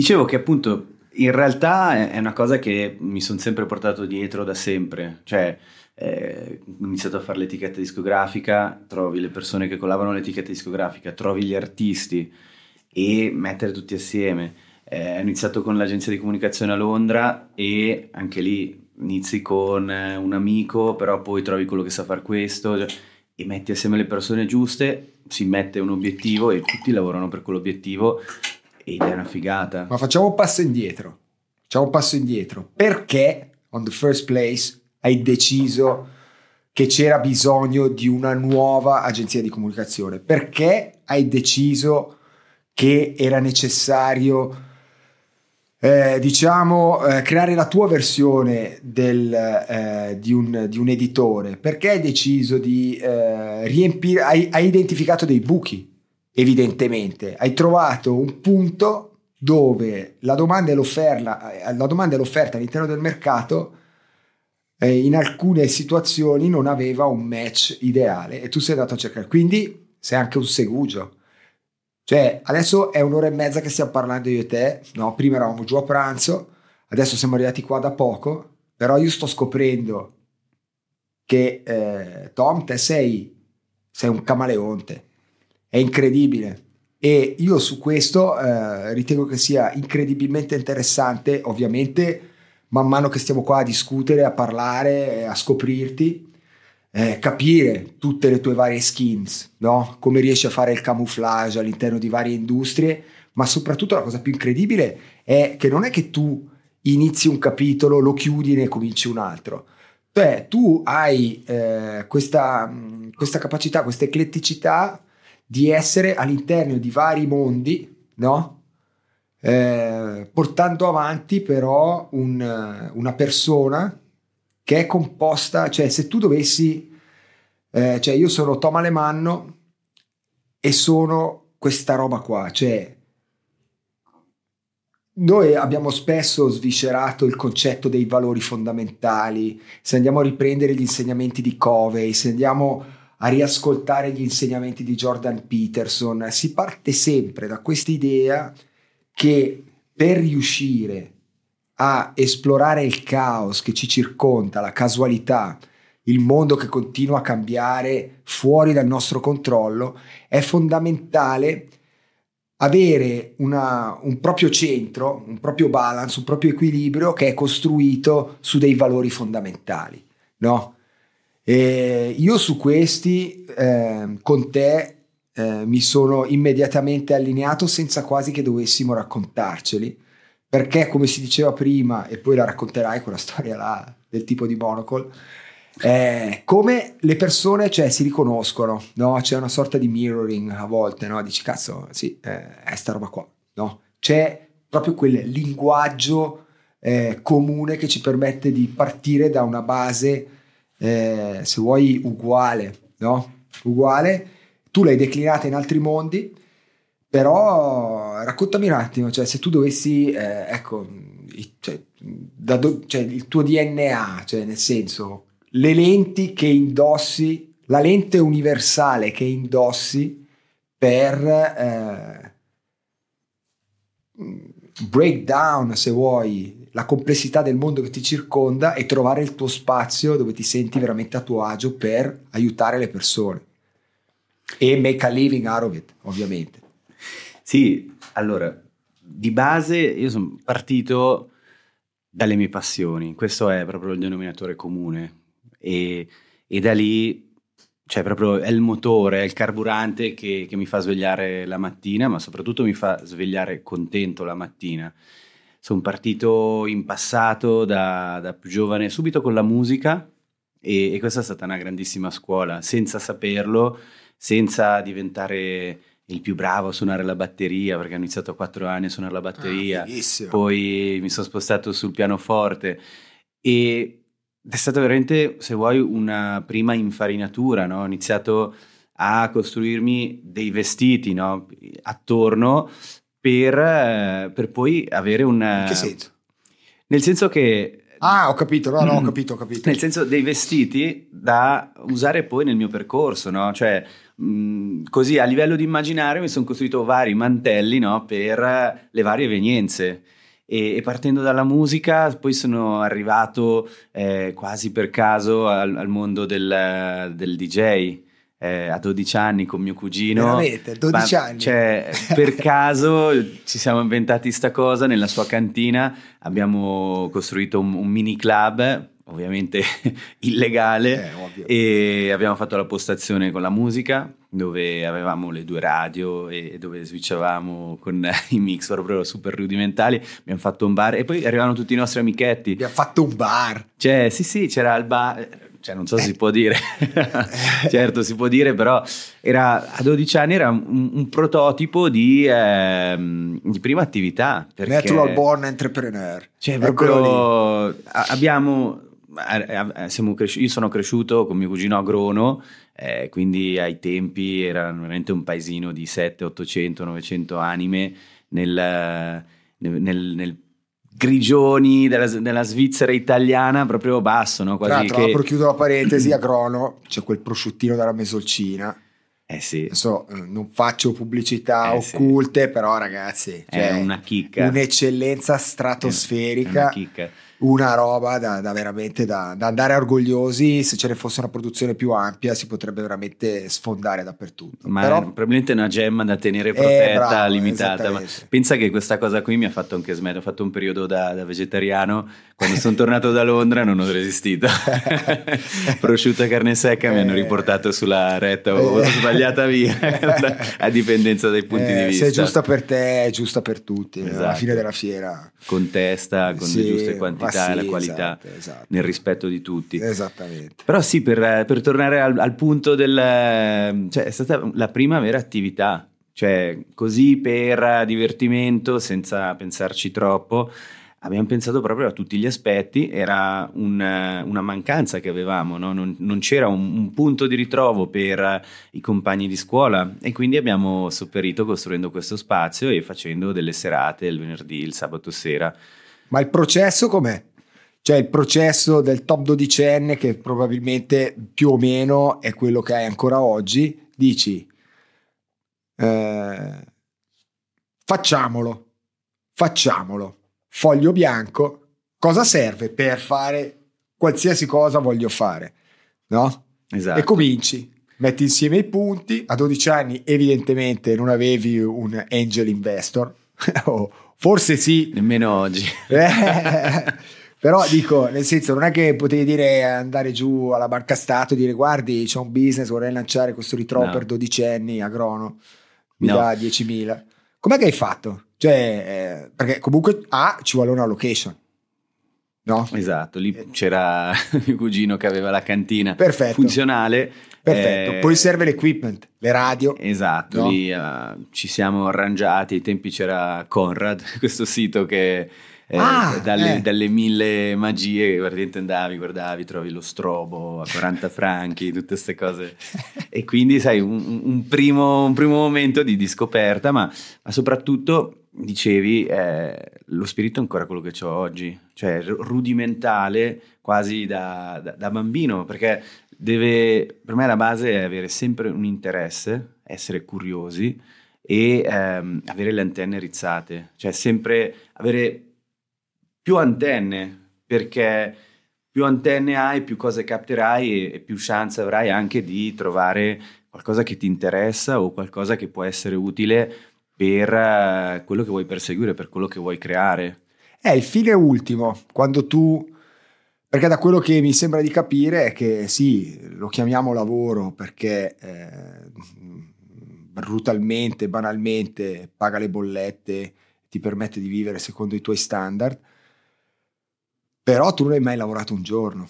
Dicevo che appunto in realtà è una cosa che mi sono sempre portato dietro da sempre, cioè eh, ho iniziato a fare l'etichetta discografica, trovi le persone che collavano l'etichetta discografica, trovi gli artisti e mettere tutti assieme. Eh, ho iniziato con l'agenzia di comunicazione a Londra e anche lì inizi con un amico, però poi trovi quello che sa fare questo cioè, e metti assieme le persone giuste, si mette un obiettivo e tutti lavorano per quell'obiettivo ed è una figata. Ma facciamo un passo indietro. Facciamo un passo indietro. Perché, on the first place, hai deciso che c'era bisogno di una nuova agenzia di comunicazione? Perché hai deciso che era necessario, eh, diciamo, eh, creare la tua versione del, eh, di, un, di, un, editore? Perché hai deciso di eh, riempire, hai, hai identificato dei buchi? Evidentemente. Hai trovato un punto dove la domanda e l'offerta, la domanda e l'offerta all'interno del mercato eh, in alcune situazioni non aveva un match ideale e tu sei andato a cercare. Quindi sei anche un segugio. Cioè, adesso è un'ora e mezza che stiamo parlando io e te, no? Prima eravamo giù a pranzo, adesso siamo arrivati qua da poco, però io sto scoprendo che eh, Tom, te sei, sei un camaleonte è incredibile. E io su questo eh, ritengo che sia incredibilmente interessante, ovviamente, man mano che stiamo qua a discutere, a parlare, a scoprirti, eh, capire tutte le tue varie skins, no? come riesci a fare il camouflage all'interno di varie industrie, ma soprattutto la cosa più incredibile è che non è che tu inizi un capitolo, lo chiudi e ne cominci un altro. Cioè, tu hai eh, questa, questa capacità, questa ecletticità di essere all'interno di vari mondi, no? Eh, portando avanti però un, una persona che è composta, cioè se tu dovessi, eh, cioè io sono Tom Alemanno e sono questa roba qua, cioè noi abbiamo spesso sviscerato il concetto dei valori fondamentali, se andiamo a riprendere gli insegnamenti di Covey, se andiamo a riascoltare gli insegnamenti di Jordan Peterson. Si parte sempre da questa idea che per riuscire a esplorare il caos che ci circonda, la casualità, il mondo che continua a cambiare fuori dal nostro controllo, è fondamentale avere una, un proprio centro, un proprio balance, un proprio equilibrio che è costruito su dei valori fondamentali. No? E io su questi eh, con te eh, mi sono immediatamente allineato senza quasi che dovessimo raccontarceli, perché come si diceva prima, e poi la racconterai quella storia là del tipo di monocle, eh, come le persone cioè, si riconoscono, no? c'è una sorta di mirroring a volte, no? dici cazzo, sì, eh, è sta roba qua, no? c'è proprio quel linguaggio eh, comune che ci permette di partire da una base eh, se vuoi, uguale, no? Uguale. Tu l'hai declinata in altri mondi, però raccontami un attimo, cioè se tu dovessi, eh, ecco, cioè, do, cioè, il tuo DNA, cioè nel senso, le lenti che indossi, la lente universale che indossi per eh, breakdown, se vuoi, la complessità del mondo che ti circonda e trovare il tuo spazio dove ti senti veramente a tuo agio per aiutare le persone. E make a living out of it, ovviamente. Sì, allora, di base io sono partito dalle mie passioni, questo è proprio il denominatore comune. E, e da lì cioè proprio è il motore, è il carburante che, che, mi fa svegliare la mattina, ma soprattutto mi fa svegliare contento la mattina sono partito in passato da, da, più giovane subito con la musica e, e, questa è stata una grandissima scuola, senza saperlo, senza diventare il più bravo a suonare la batteria, perché ho iniziato a quattro anni a suonare la batteria, ah, poi mi sono spostato sul pianoforte e è stata veramente, se vuoi, una prima infarinatura, no? ho iniziato a costruirmi dei vestiti no? attorno per, per poi avere un... In che senso? Nel senso che Ah, ho capito, no, no, ho capito, ho capito. Nel senso dei vestiti da usare poi nel mio percorso, no? Cioè, mh, così a livello di immaginario mi sono costruito vari mantelli, no? Per le varie evenienze. E, e partendo dalla musica, poi sono arrivato eh, quasi per caso al, al mondo del, del DJ eh, a 12 anni con mio cugino. Veramente, 12 Ma, anni. Cioè, per caso ci siamo inventati sta cosa nella sua cantina, abbiamo costruito un, un mini club, ovviamente illegale, Eh, e abbiamo fatto la postazione con la musica dove avevamo le due radio e dove switchavamo con i mix proprio super rudimentali abbiamo fatto un bar e poi arrivavano tutti i nostri amichetti Abbiamo fatto un bar. cioè, sì, sì, c'era il bar, cioè non so se si può dire, certo si può dire, però era, a 12 anni era un, un prototipo di, ehm, di prima attività. Perché, Natural born entrepreneur. Cioè, proprio a- abbiamo, a- a- siamo cresci- io sono cresciuto con mio cugino agrono, eh, quindi ai tempi era veramente un paesino di 7, 800, 900 anime nel, nel, nel- nel grigioni della, della Svizzera italiana proprio basso, no? Tra Quasi l'altro, che... apro chiudo la parentesi, a Grono c'è quel prosciuttino della mesolcina. Eh sì, Adesso eh, non faccio pubblicità Eh, sì. occulte, però ragazzi, è cioè, una chicca. un'eccellenza È stratosferica. una chicca. Una roba da, da veramente da, da andare orgogliosi. Se ce ne fosse una produzione più ampia, si potrebbe veramente sfondare dappertutto. Ma Però, è probabilmente una gemma da tenere protetta, Eh, bravo, limitata. Ma pensa che questa cosa qui mi ha fatto anche smettere. Ho fatto un periodo da, da vegetariano. Quando sono tornato da Londra non ho resistito. Prosciutto e carne secca mi hanno Eh. riportato sulla retta. Ho Eh. sbagliata via, a dipendenza dai punti eh, di vista. Se è giusta per te, è giusta per tutti. Alla Esatto. fine della fiera. Con testa, con Sì, le giuste quantità sì, e la qualità, esatto, esatto. nel rispetto di tutti. Esattamente. Però sì, per, per tornare al, al punto del... Cioè, è stata la prima vera attività, cioè così per divertimento, senza pensarci troppo, abbiamo pensato proprio a tutti gli aspetti, era un, una mancanza che avevamo, no? non, non c'era un, un punto di ritrovo per i compagni di scuola e quindi abbiamo sopperito costruendo questo spazio e facendo delle serate il venerdì, il sabato sera. Ma il processo com'è? Cioè il processo del top dodicenne che probabilmente più o meno è quello che hai ancora oggi, dici eh, facciamolo, facciamolo, foglio bianco, cosa serve per fare qualsiasi cosa voglio fare, no? Esatto. E cominci, metti insieme i punti, a 12 anni evidentemente non avevi un angel investor, o forse sì, Nemmeno oggi. eh, però dico, nel senso, non è che potevi dire andare giù alla banca Stato e dire guardi, c'è un business, vorrei lanciare questo ritrovo No. per dodicenni a Grono, mi No. dà 10.000. Com'è che hai fatto? Cioè, eh, perché comunque A ci vuole una location, no? Esatto, lì c'era mio cugino che aveva la cantina Perfetto. funzionale. Perfetto. eh, Poi serve l'equipment, le radio. Esatto, No? lì eh, ci siamo arrangiati, ai tempi c'era Conrad, questo sito che eh, Ah, dalle, eh. dalle mille magie praticamente andavi, guardavi, trovi lo strobo a 40 franchi, tutte queste cose. E quindi sai, un, un primo, un primo momento di, di scoperta, ma, ma soprattutto dicevi, eh, lo spirito è ancora quello che ho oggi, cioè rudimentale quasi da, da- da bambino, perché deve, per me la base è avere sempre un interesse, essere curiosi e ehm, avere le antenne rizzate, cioè sempre avere più antenne, perché più antenne hai, più cose capterai e, e più chance avrai anche di trovare qualcosa che ti interessa o qualcosa che può essere utile per eh, quello che vuoi perseguire, per quello che vuoi creare. È il fine ultimo, quando tu... Perché da quello che mi sembra di capire è che sì, lo chiamiamo lavoro perché eh, brutalmente, banalmente paga le bollette, ti permette di vivere secondo i tuoi standard, però tu non hai mai lavorato un giorno.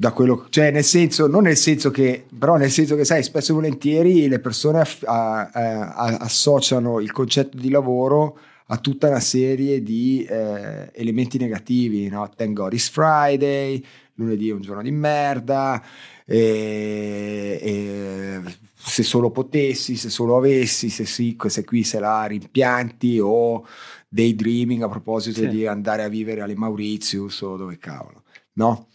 Da quello, cioè nel senso, non nel senso che, però nel senso che sai, spesso e volentieri le persone aff- a- a- a- associano il concetto di lavoro a tutta una serie di eh, elementi negativi, no? Thank God it's Friday, lunedì è un giorno di merda, e, e se solo potessi, se solo avessi, se sì, se qui, se là, rimpianti o daydreaming a proposito sì. di andare a vivere alle Mauritius o dove cavolo, no?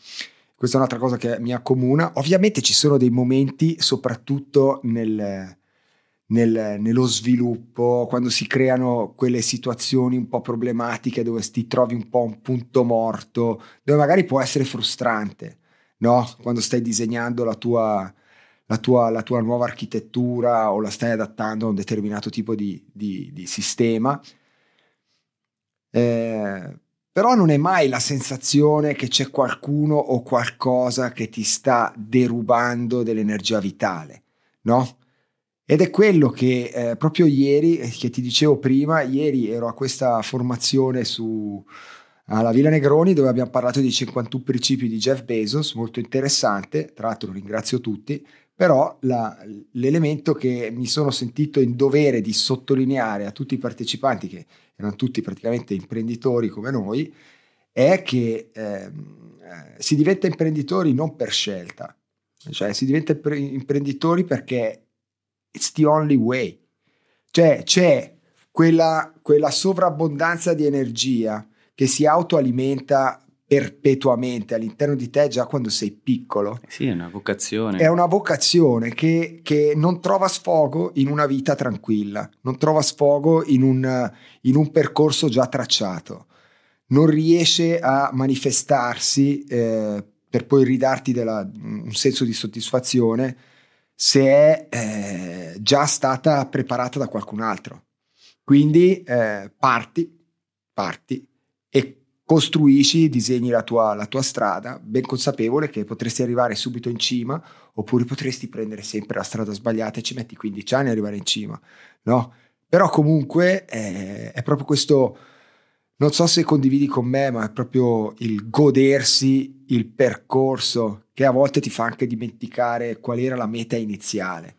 Questa è un'altra cosa che mi accomuna. Ovviamente ci sono dei momenti, soprattutto nel, nel, nello sviluppo, quando si creano quelle situazioni un po' problematiche dove ti trovi un po' un punto morto, dove magari può essere frustrante, no? Quando stai disegnando la tua, la tua, la tua nuova architettura o la stai adattando a un determinato tipo di, di, di sistema. Eh, però non è mai la sensazione che c'è qualcuno o qualcosa che ti sta derubando dell'energia vitale, no? Ed è quello che eh, proprio ieri, eh, che ti dicevo prima, ieri ero a questa formazione su, alla Villa Negroni dove abbiamo parlato di 51 principi di Jeff Bezos, molto interessante, tra l'altro ringrazio tutti, però la, l'elemento che mi sono sentito in dovere di sottolineare a tutti i partecipanti, che erano tutti praticamente imprenditori come noi, è che ehm, eh, si diventa imprenditori non per scelta, cioè si diventa imprenditori perché it's the only way, cioè c'è quella, quella sovrabbondanza di energia che si autoalimenta perpetuamente all'interno di te già quando sei piccolo. Eh sì, è una vocazione. È una vocazione che, che non trova sfogo in una vita tranquilla, non trova sfogo in un, in un percorso già tracciato, non riesce a manifestarsi eh, per poi ridarti della, un senso di soddisfazione se è eh, già stata preparata da qualcun altro. Quindi eh, parti, parti e costruisci, disegni la tua, la tua, strada, ben consapevole che potresti arrivare subito in cima, oppure potresti prendere sempre la strada sbagliata e ci metti 15 anni ad arrivare in cima, no? Però comunque è, è proprio questo, non so se condividi con me, ma è proprio il godersi il percorso che a volte ti fa anche dimenticare qual era la meta iniziale.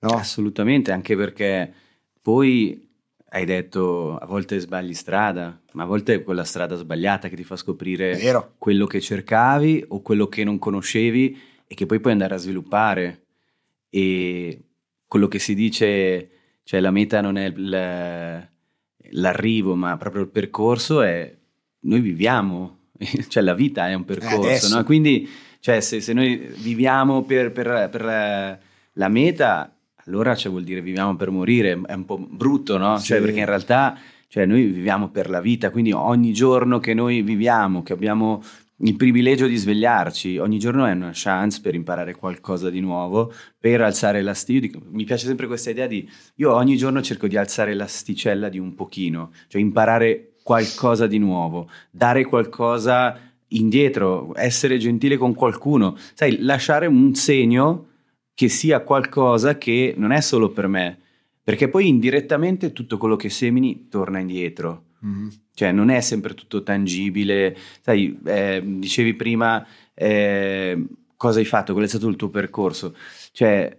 No? Assolutamente, anche perché poi hai detto a volte sbagli strada, ma a volte è quella strada sbagliata che ti fa scoprire Vero. quello che cercavi o quello che non conoscevi e che poi puoi andare a sviluppare. E quello che si dice, cioè la meta non è l'arrivo, ma proprio il percorso è noi viviamo, cioè la vita è un percorso, no? Quindi cioè, se, se, noi viviamo per, per, per la meta, allora cioè, vuol dire viviamo per morire, è un po' brutto, no? Sì. Cioè, perché in realtà cioè, noi viviamo per la vita, quindi ogni giorno che noi viviamo, che abbiamo il privilegio di svegliarci, ogni giorno è una chance per imparare qualcosa di nuovo, per alzare l'asticella. Mi piace sempre questa idea di io ogni giorno cerco di alzare l'asticella di un pochino, cioè imparare qualcosa di nuovo, dare qualcosa indietro, essere gentile con qualcuno, sai, lasciare un segno che sia qualcosa che non è solo per me, perché poi indirettamente tutto quello che semini torna indietro. Mm-hmm. Cioè non è sempre tutto tangibile. Sai, eh, dicevi prima eh, cosa hai fatto, qual è stato il tuo percorso. Cioè,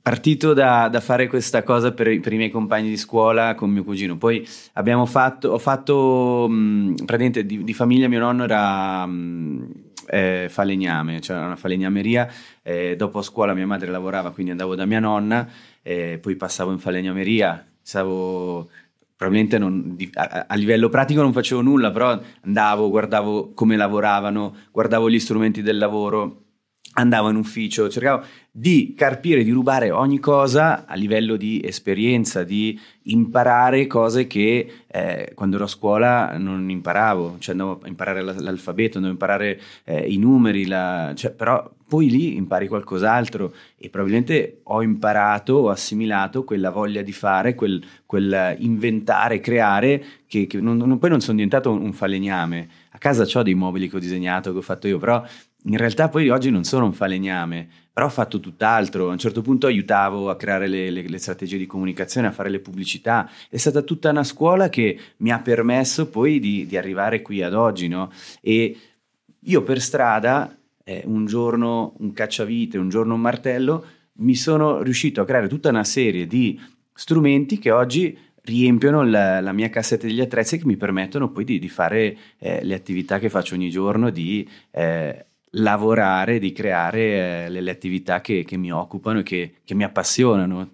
partito da, da fare questa cosa per, per, i miei compagni di scuola con mio cugino. Poi abbiamo fatto, ho fatto, mh, praticamente di, di, famiglia mio nonno era... Mh, eh, falegname, cioè una falegnameria. Eh, dopo scuola mia madre lavorava, quindi andavo da mia nonna, eh, poi passavo in falegnameria, stavo probabilmente non, a, a, livello pratico non facevo nulla, però andavo, guardavo come lavoravano, guardavo gli strumenti del lavoro, andavo in ufficio, cercavo di carpire, di rubare ogni cosa a livello di esperienza, di imparare cose che eh, quando ero a scuola non imparavo, cioè andavo a imparare l'alfabeto, andavo a imparare eh, i numeri, la, cioè, però poi lì impari qualcos'altro e probabilmente ho imparato, ho assimilato quella voglia di fare, quel, quel inventare, creare, che, che non, non, poi non sono diventato un falegname. A casa ho dei mobili che ho disegnato, che ho fatto io, però in realtà poi oggi non sono un falegname, però ho fatto tutt'altro. A un certo punto aiutavo a creare le, le, le, strategie di comunicazione, a fare le pubblicità. È stata tutta una scuola che mi ha permesso poi di, di arrivare qui ad oggi, no? E io per strada, eh, un giorno un cacciavite, un giorno un martello, mi sono riuscito a creare tutta una serie di strumenti che oggi riempiono la, la, mia cassetta degli attrezzi che mi permettono poi di, di fare eh, le attività che faccio ogni giorno, di eh, lavorare, di creare eh, le, le, attività che, che, mi occupano e che, che mi appassionano.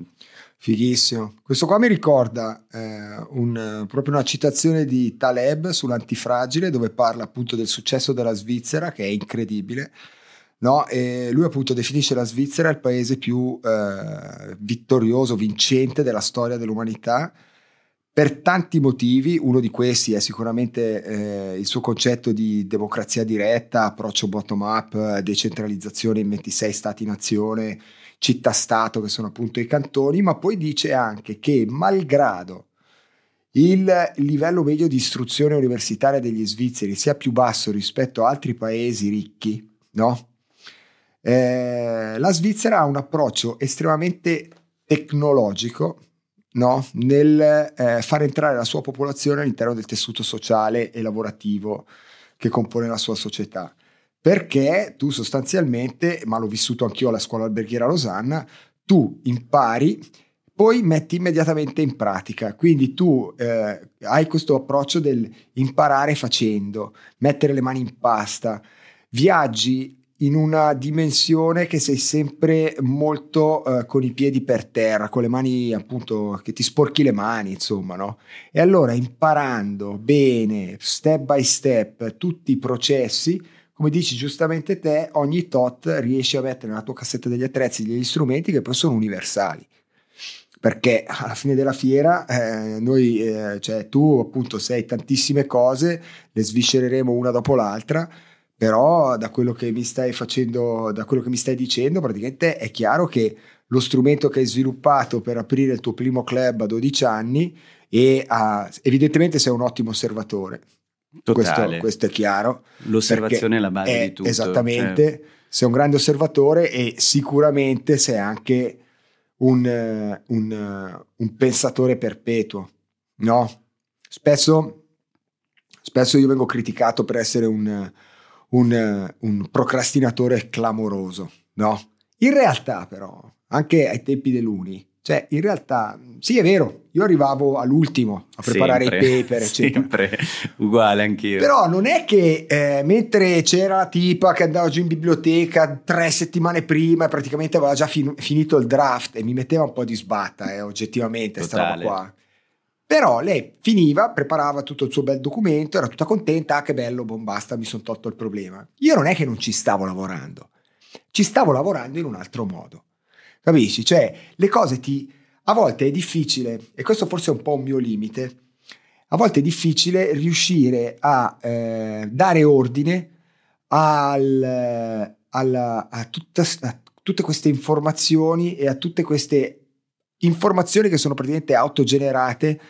Fighissimo. Questo qua mi ricorda eh, un, proprio una citazione di Taleb sull'antifragile dove parla appunto del successo della Svizzera che è incredibile. No? Lui appunto definisce la Svizzera il paese più eh, vittorioso, vincente della storia dell'umanità per tanti motivi, uno di questi è sicuramente eh, il suo concetto di democrazia diretta, approccio bottom-up, decentralizzazione in 26 stati-nazione, città-stato che sono appunto i cantoni, ma poi dice anche che malgrado il livello medio di istruzione universitaria degli svizzeri sia più basso rispetto a altri paesi ricchi, no? Eh, la Svizzera ha un approccio estremamente tecnologico no? nel eh, far entrare la sua popolazione all'interno del tessuto sociale e lavorativo che compone la sua società perché tu sostanzialmente, ma l'ho vissuto anch'io alla scuola alberghiera Losanna, tu impari, poi metti immediatamente in pratica. Quindi tu eh, hai questo approccio del imparare facendo, mettere le mani in pasta, viaggi in una dimensione che sei sempre molto eh, con i piedi per terra, con le mani appunto che ti sporchi le mani, insomma, no? E allora imparando bene, step by step, tutti i processi, come dici giustamente te, ogni tot riesci a mettere nella tua cassetta degli attrezzi degli strumenti che poi sono universali. Perché alla fine della fiera eh, noi, eh, cioè tu appunto sei tantissime cose, le sviscereremo una dopo l'altra, però da quello che mi stai facendo, da quello che mi stai dicendo, praticamente è chiaro che lo strumento che hai sviluppato per aprire il tuo primo club a 12 anni e a, evidentemente sei un ottimo osservatore questo, questo, è chiaro. L'osservazione è la base è, di tutto. Esattamente, cioè. sei un grande osservatore e sicuramente sei anche un, un, un pensatore perpetuo, no? Spesso, spesso, io vengo criticato per essere un, un procrastinatore clamoroso, no? In realtà però, anche ai tempi dell'Uni, cioè, in realtà, sì, è vero, io arrivavo all'ultimo a preparare sempre, i paper, eccetera. Sempre, uguale anch'io. Però non è che eh, mentre c'era la tipa che andava giù in biblioteca tre settimane prima e praticamente aveva già fin- finito il draft e mi metteva un po' di sbatta, eh, oggettivamente, questa roba qua. Però lei finiva, preparava tutto il suo bel documento, era tutta contenta, ah che bello, bombasta, mi sono tolto il problema. Io non è che non ci stavo lavorando, ci stavo lavorando in un altro modo. Capisci? Cioè, le cose ti... A volte è difficile, e questo forse è un po' un mio limite, a volte è difficile riuscire a eh, dare ordine al, al, a, tutta, a tutte queste informazioni e a tutte queste informazioni che sono praticamente autogenerate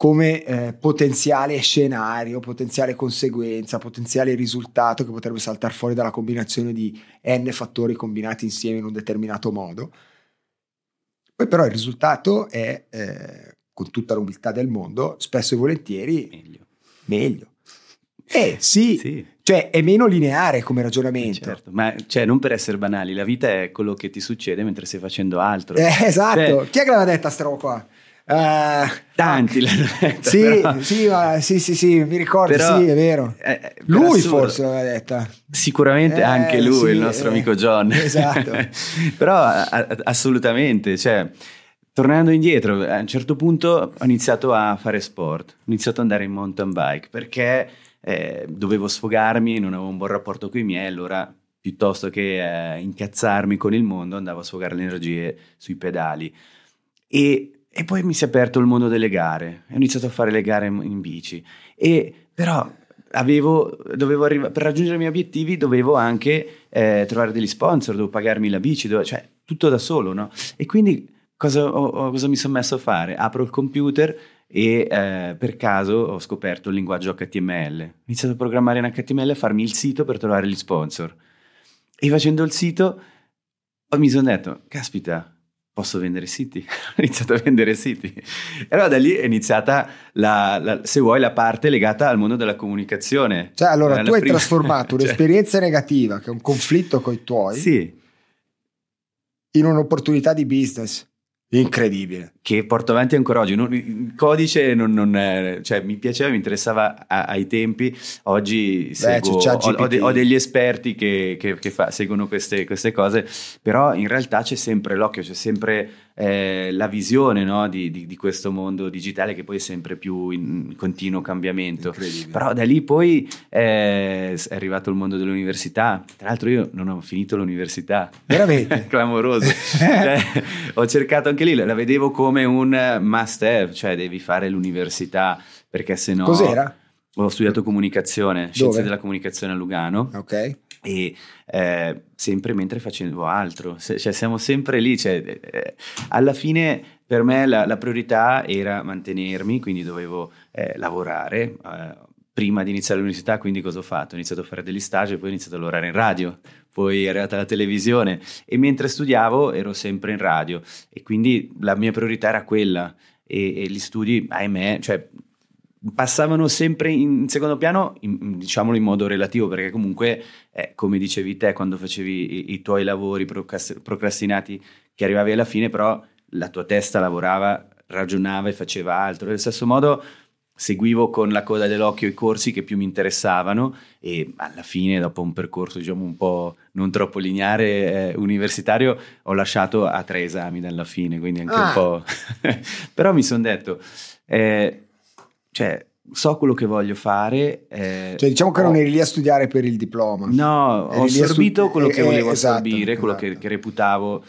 come eh, potenziale scenario, potenziale conseguenza, potenziale risultato che potrebbe saltare fuori dalla combinazione di n fattori combinati insieme in un determinato modo. Poi però il risultato è, eh, con tutta l'umiltà del mondo, spesso e volentieri meglio. meglio. Eh sì, sì, cioè è meno lineare come ragionamento. Eh, certo, ma cioè, non per essere banali, la vita è quello che ti succede mentre stai facendo altro. Eh, esatto, cioè, chi è che l'aveva detta sta roba qua? Uh, Tanti l'hanno detto. Sì, sì, ma, sì, sì, sì, mi ricordo, però, sì, è vero. Eh, lui assurdo, forse l'aveva detta. Sicuramente eh, anche lui, sì, il nostro eh, amico John. Esatto. però a, assolutamente, cioè, tornando indietro, a un certo punto ho iniziato a fare sport, ho iniziato ad andare in mountain bike perché eh, dovevo sfogarmi, non avevo un buon rapporto con i miei, allora piuttosto che eh, incazzarmi con il mondo andavo a sfogare le energie sui pedali. E e poi mi si è aperto il mondo delle gare, ho iniziato a fare le gare in bici, e però avevo, arrivare, per raggiungere i miei obiettivi dovevo anche eh, trovare degli sponsor, dovevo pagarmi la bici, dovevo, cioè tutto da solo, no? E quindi cosa, ho, cosa mi sono messo a fare? Apro il computer e eh, per caso ho scoperto il linguaggio HTML. Ho iniziato a programmare in HTML e a farmi il sito per trovare gli sponsor. E facendo il sito mi sono detto, caspita, posso vendere siti? ho iniziato a vendere siti. E allora da lì è iniziata, la, la, se vuoi, la parte legata al mondo della comunicazione. Cioè, allora tu hai prima... trasformato cioè... un'esperienza negativa, che è un conflitto con i tuoi, sì. in un'opportunità di business. Incredibile. Che porto avanti ancora oggi. Non, il codice non, non è, cioè, mi piaceva, mi interessava a, ai tempi. Oggi seguo, c'è ho, ho, de- ho degli esperti che, che- che fa- seguono queste, queste cose, però in realtà c'è sempre l'occhio, c'è sempre eh, la visione no, di, di- di questo mondo digitale che poi è sempre più in continuo cambiamento. Incredibile. Però da lì poi eh, è arrivato il mondo dell'università. Tra l'altro io non ho finito l'università. Veramente? Clamoroso. Cioè, ho cercato anche lì, la vedevo come un must have, cioè devi fare l'università perché se no... Cos'era? Ho studiato comunicazione, scienze Dove? della comunicazione a Lugano Ok. e eh, sempre mentre facevo altro, Se- cioè siamo sempre lì, cioè, eh, alla fine per me la, la priorità era mantenermi, quindi dovevo eh, lavorare. eh, prima di iniziare l'università, quindi cosa ho fatto? Ho iniziato a fare degli stage, poi ho iniziato a lavorare in radio, poi è arrivata la televisione. E mentre studiavo ero sempre in radio. E quindi la mia priorità era quella. E, e gli studi, ahimè, cioè passavano sempre in secondo piano, in- diciamolo in modo relativo, perché comunque, eh, come dicevi te, quando facevi i, i tuoi lavori procrast- procrastinati, che arrivavi alla fine, però la tua testa lavorava, ragionava e faceva altro. Allo stesso modo seguivo con la coda dell'occhio i corsi che più mi interessavano e alla fine, dopo un percorso diciamo un po' non troppo lineare eh, universitario, ho lasciato a tre esami dalla fine, quindi anche Ah. un po'... però mi sono detto... eh, cioè, so quello che voglio fare. eh, Cioè, diciamo che ho- non eri lì a studiare per il diploma. No, Eri ho lì a stu- assorbito quello che eh, volevo esatto, assorbire, quello che, esatto. che reputavo,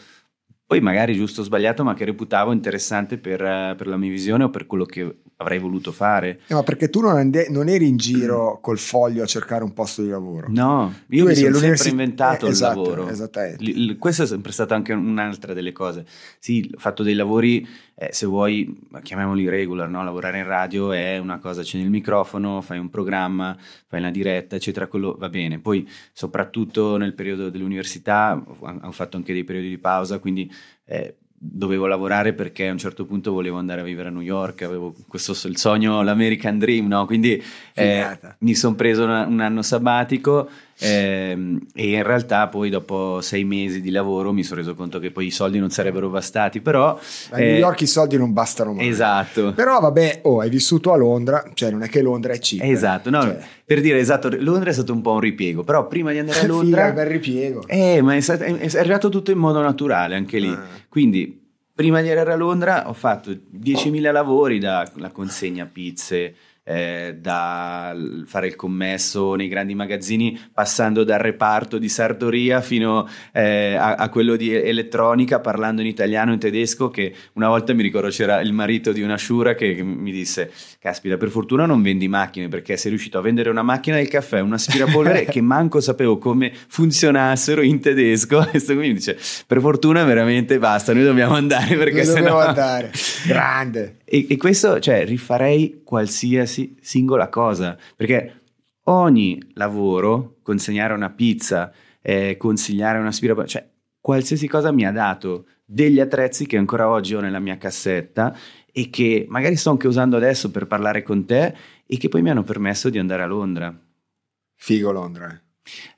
poi magari giusto o sbagliato, ma che reputavo interessante per, eh, per la mia visione o per quello che avrei voluto fare. Eh, ma perché tu non, ande- non eri in giro col foglio a cercare un posto di lavoro. No, Tu io mi eri sono sempre inventato eh, il esatto, lavoro. Esattamente. L- l- questa è sempre stata anche un'altra delle cose. Sì, ho fatto dei lavori, eh, se vuoi, chiamiamoli regular, no? lavorare in radio è una cosa, c'è il microfono, fai un programma, fai una diretta, eccetera, quello va bene. Poi, soprattutto nel periodo dell'università, ho, ho fatto anche dei periodi di pausa, quindi eh, dovevo lavorare perché a un certo punto volevo andare a vivere a New York, avevo questo il sogno, l'American Dream, no? Quindi eh, mi sono preso una- un anno sabbatico e in realtà poi dopo sei mesi di lavoro mi sono reso conto che poi i soldi non sarebbero bastati, però... A New eh, York i soldi non bastano mai. Esatto. Però vabbè, oh, hai vissuto a Londra, cioè non è che Londra è cheap. Esatto, no, Cioè, per dire esatto, Londra è stato un po' un ripiego, però prima di andare a figa, Londra... bel ripiego. Eh, ma è, stato- è- arrivato tutto in modo naturale anche lì. Ah. Quindi, prima di arrivare a Londra, ho fatto 10.000 lavori da la consegna pizze, eh, da l- fare il commesso nei grandi magazzini, passando dal reparto di sartoria fino eh, a, a quello di elettronica, parlando in italiano e in tedesco. Che una volta mi ricordo c'era il marito di una sciura che, che mi disse: Caspita, per fortuna non vendi macchine perché sei riuscito a vendere una macchina del caffè, un aspirapolvere che manco sapevo come funzionassero in tedesco. E questo qui mi dice: Per fortuna veramente basta, noi dobbiamo andare perché Dove sennò... dobbiamo andare? Grande. E, e questo, cioè, rifarei qualsiasi singola cosa, perché ogni lavoro, consegnare una pizza, eh, consigliare una spira, cioè, qualsiasi cosa mi ha dato degli attrezzi che ancora oggi ho nella mia cassetta e che magari sto anche usando adesso per parlare con te e che poi mi hanno permesso di andare a Londra. Figo Londra.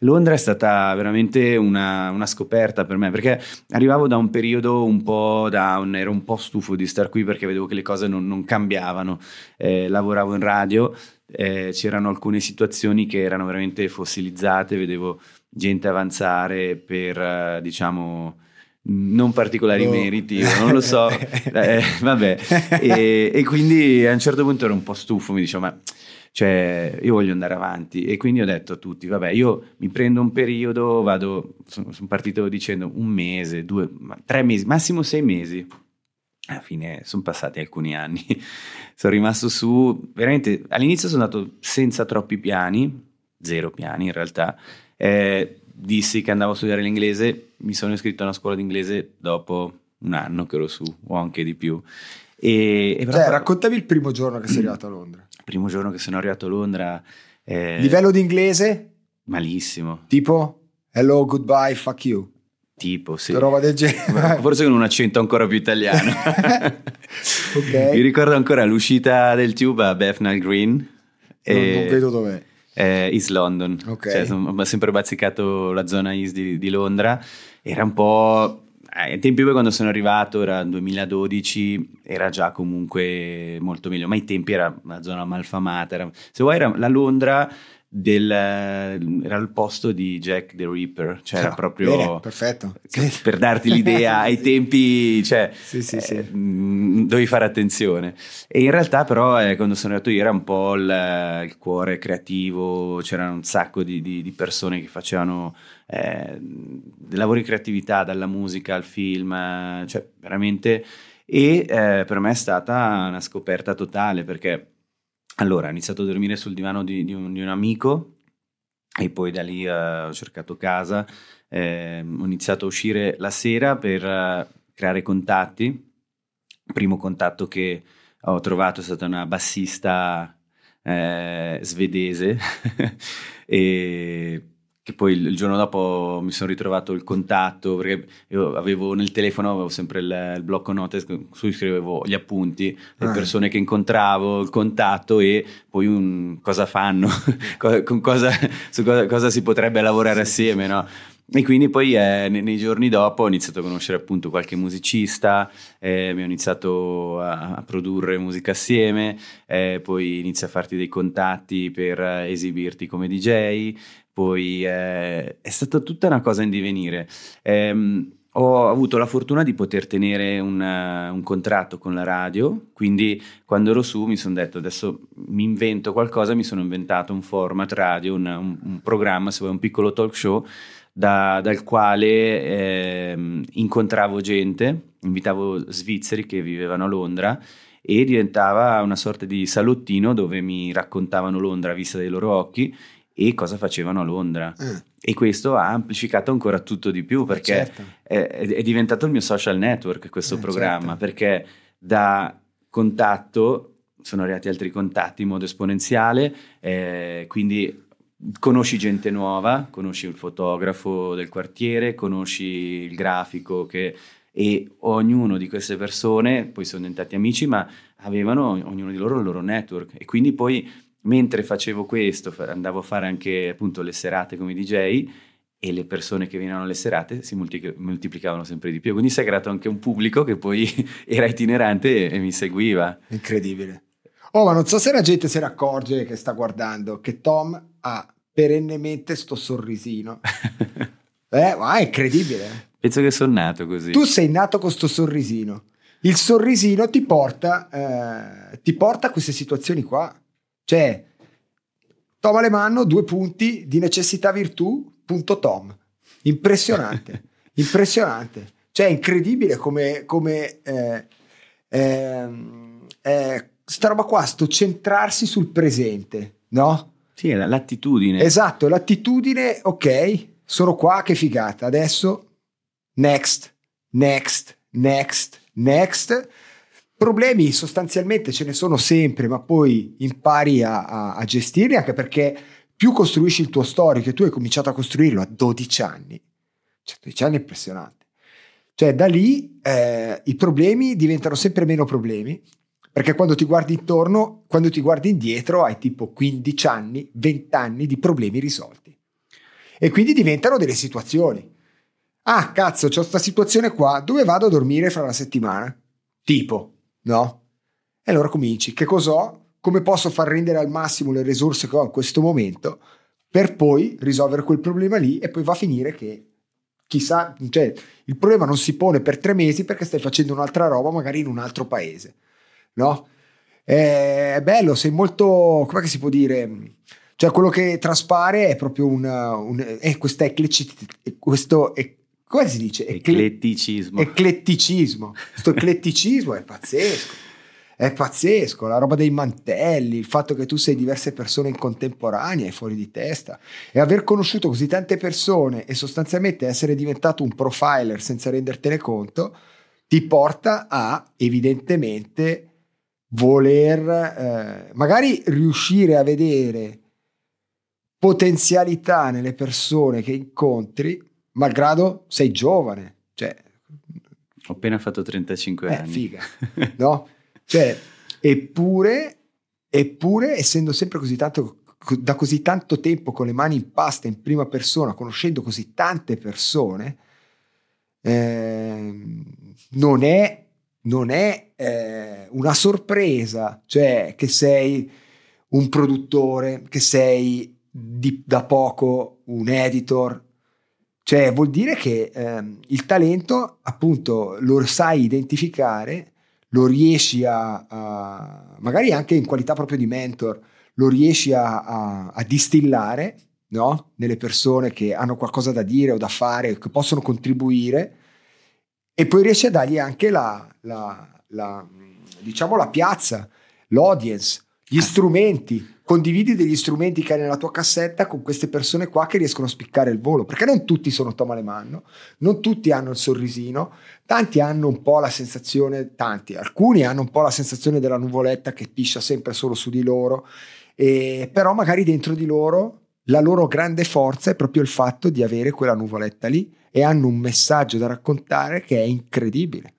Londra è stata veramente una, una scoperta per me perché arrivavo da un periodo un po' down, ero un po' stufo di star qui perché vedevo che le cose non, non cambiavano. Eh, lavoravo in radio, eh, c'erano alcune situazioni che erano veramente fossilizzate, vedevo gente avanzare per eh, diciamo non particolari Oh. meriti, non lo so, eh, vabbè, e, e quindi a un certo punto ero un po' stufo, mi dicevo ma cioè io voglio andare avanti. E quindi ho detto a tutti vabbè io mi prendo un periodo vado sono, sono partito dicendo un mese due tre mesi massimo sei mesi. Alla fine sono passati alcuni anni. Sono rimasto su veramente all'inizio sono andato senza troppi piani zero piani in realtà. Eh, dissi che andavo a studiare l'inglese mi sono iscritto a una scuola di inglese dopo un anno che ero su o anche di più. E, e però Cioè, poi- raccontavi il primo giorno che sei arrivato a Londra. Primo giorno che sono arrivato a Londra eh, Livello di inglese? malissimo Tipo hello, goodbye, fuck you. tipo sì Roba del genere. forse con un accento ancora più italiano Ok. mi ricordo ancora l'uscita del tube a Bethnal Green Non, e- non vedo dov'è. eh, East London Ok. Cioè, ho sempre bazzicato la zona East di, di Londra era un po' ai tempi poi quando sono arrivato, era 2012, era già comunque molto meglio, ma ai tempi era una zona malfamata, era, se vuoi era la Londra del, era il posto di Jack the Ripper, cioè No, era proprio bene, perfetto. per darti l'idea ai tempi, cioè Sì, sì, sì. eh, mh, dovevi fare attenzione. E in realtà, però, eh, quando sono arrivato io era un po' il, il cuore creativo, c'erano un sacco di, di- di persone che facevano eh, lavori di creatività, dalla musica al film, eh, cioè veramente. E eh, per me è stata una scoperta totale perché allora ho iniziato a dormire sul divano di, di un, di un amico e poi da lì eh, ho cercato casa, ehm, ho iniziato a uscire la sera per eh, creare contatti. Il primo contatto che ho trovato è stata una bassista eh, svedese e che poi il giorno dopo mi sono ritrovato il contatto perché io avevo nel telefono avevo sempre il, il blocco note su cui scrivevo gli appunti le Ah. persone che incontravo il contatto e poi un, cosa fanno co- con cosa, su cosa, cosa si potrebbe lavorare assieme no? E quindi poi eh, ne- nei giorni dopo ho iniziato a conoscere appunto qualche musicista, eh, mi ho iniziato a, a produrre musica assieme, eh, poi inizi a farti dei contatti per eh, esibirti come DJ, poi eh, è stata tutta una cosa in divenire. Ehm, ho avuto la fortuna di poter tenere un, eh, un contratto con la radio, quindi quando ero su mi sono detto adesso mi invento qualcosa, mi sono inventato un format radio, un, un- un programma, se vuoi un piccolo talk show da- dal quale ehm, incontravo gente, invitavo svizzeri che vivevano a Londra e diventava una sorta di salottino dove mi raccontavano Londra vista dai loro occhi e cosa facevano a Londra. Eh, E questo ha amplificato ancora tutto di più perché certo. è, è diventato il mio social network questo Eh, programma certo. perché da contatto sono arrivati altri contatti in modo esponenziale eh, quindi conosci gente nuova conosci il fotografo del quartiere conosci il grafico che, e ognuno di queste persone poi sono diventati amici ma avevano ognuno di loro il loro network e quindi poi mentre facevo questo andavo a fare anche appunto le serate come DJ e le persone che venivano alle serate si moltiplicavano sempre di più. Quindi si è creato anche un pubblico che poi era itinerante e, e mi seguiva. Incredibile. Oh, ma non so se la gente se ne accorge che sta guardando che Tom ha perennemente sto sorrisino. Eh, ma è incredibile. Penso che sono nato così. Tu sei nato con sto sorrisino. Il sorrisino ti porta, eh, ti porta a queste situazioni qua. Cioè, Tom Alemanno, due punti di necessità virtù, punto Tom. Impressionante, impressionante. Cioè, è incredibile come, come eh, ehm, eh, sta roba qua, sto centrarsi sul presente, no? Sì, l'attitudine. Esatto, l'attitudine, ok, sono qua, che figata. Adesso, next, next, next, next. Problemi sostanzialmente ce ne sono sempre, ma poi impari a, a- a gestirli anche perché più costruisci il tuo storico, e tu hai cominciato a costruirlo a 12 anni. Cioè, 12 anni è impressionante. Cioè, da lì eh, i problemi diventano sempre meno problemi, perché quando ti guardi intorno, quando ti guardi indietro, hai tipo 15 anni, 20 anni di problemi risolti. E quindi diventano delle situazioni. Ah, cazzo, c'ho sta situazione qua, dove vado a dormire fra una settimana? Tipo, no? E allora cominci, che cos'ho? Come posso far rendere al massimo le risorse che ho in questo momento per poi risolvere quel problema lì e poi va a finire che chissà, cioè il problema non si pone per tre mesi perché stai facendo un'altra roba magari in un altro paese, no? È bello, sei molto, come si può dire? Cioè quello che traspare è proprio una, un, è questa ecletticità, questo, come si dice? Ecle- Ecletticismo. ecletticismo. Questo ecletticismo è pazzesco. È pazzesco, la roba dei mantelli, il fatto che tu sei diverse persone in contemporanea è fuori di testa. E aver conosciuto così tante persone e sostanzialmente essere diventato un profiler senza rendertene conto, ti porta a evidentemente voler eh, magari riuscire a vedere potenzialità nelle persone che incontri, malgrado sei giovane. Cioè, Ho appena fatto 35 eh, anni. figa, no? Cioè, eppure, eppure, essendo sempre così tanto, da così tanto tempo con le mani in pasta in prima persona, conoscendo così tante persone, eh, non è, non è eh, una sorpresa, cioè che sei un produttore, che sei di, da poco un editor, cioè vuol dire che ehm, il talento appunto lo sai identificare, lo riesci a, a, magari anche in qualità proprio di mentor, lo riesci a, a, a distillare no? nelle persone che hanno qualcosa da dire o da fare, che possono contribuire e poi riesci a dargli anche la, la, la diciamo la piazza, l'audience, gli strumenti. Condividi degli strumenti che hai nella tua cassetta con queste persone qua che riescono a spiccare il volo, perché non tutti sono Tom Alemanno, non tutti hanno il sorrisino, tanti hanno un po' la sensazione, tanti, alcuni hanno un po' la sensazione della nuvoletta che piscia sempre solo su di loro, e, però magari dentro di loro la loro grande forza è proprio il fatto di avere quella nuvoletta lì e hanno un messaggio da raccontare che è incredibile.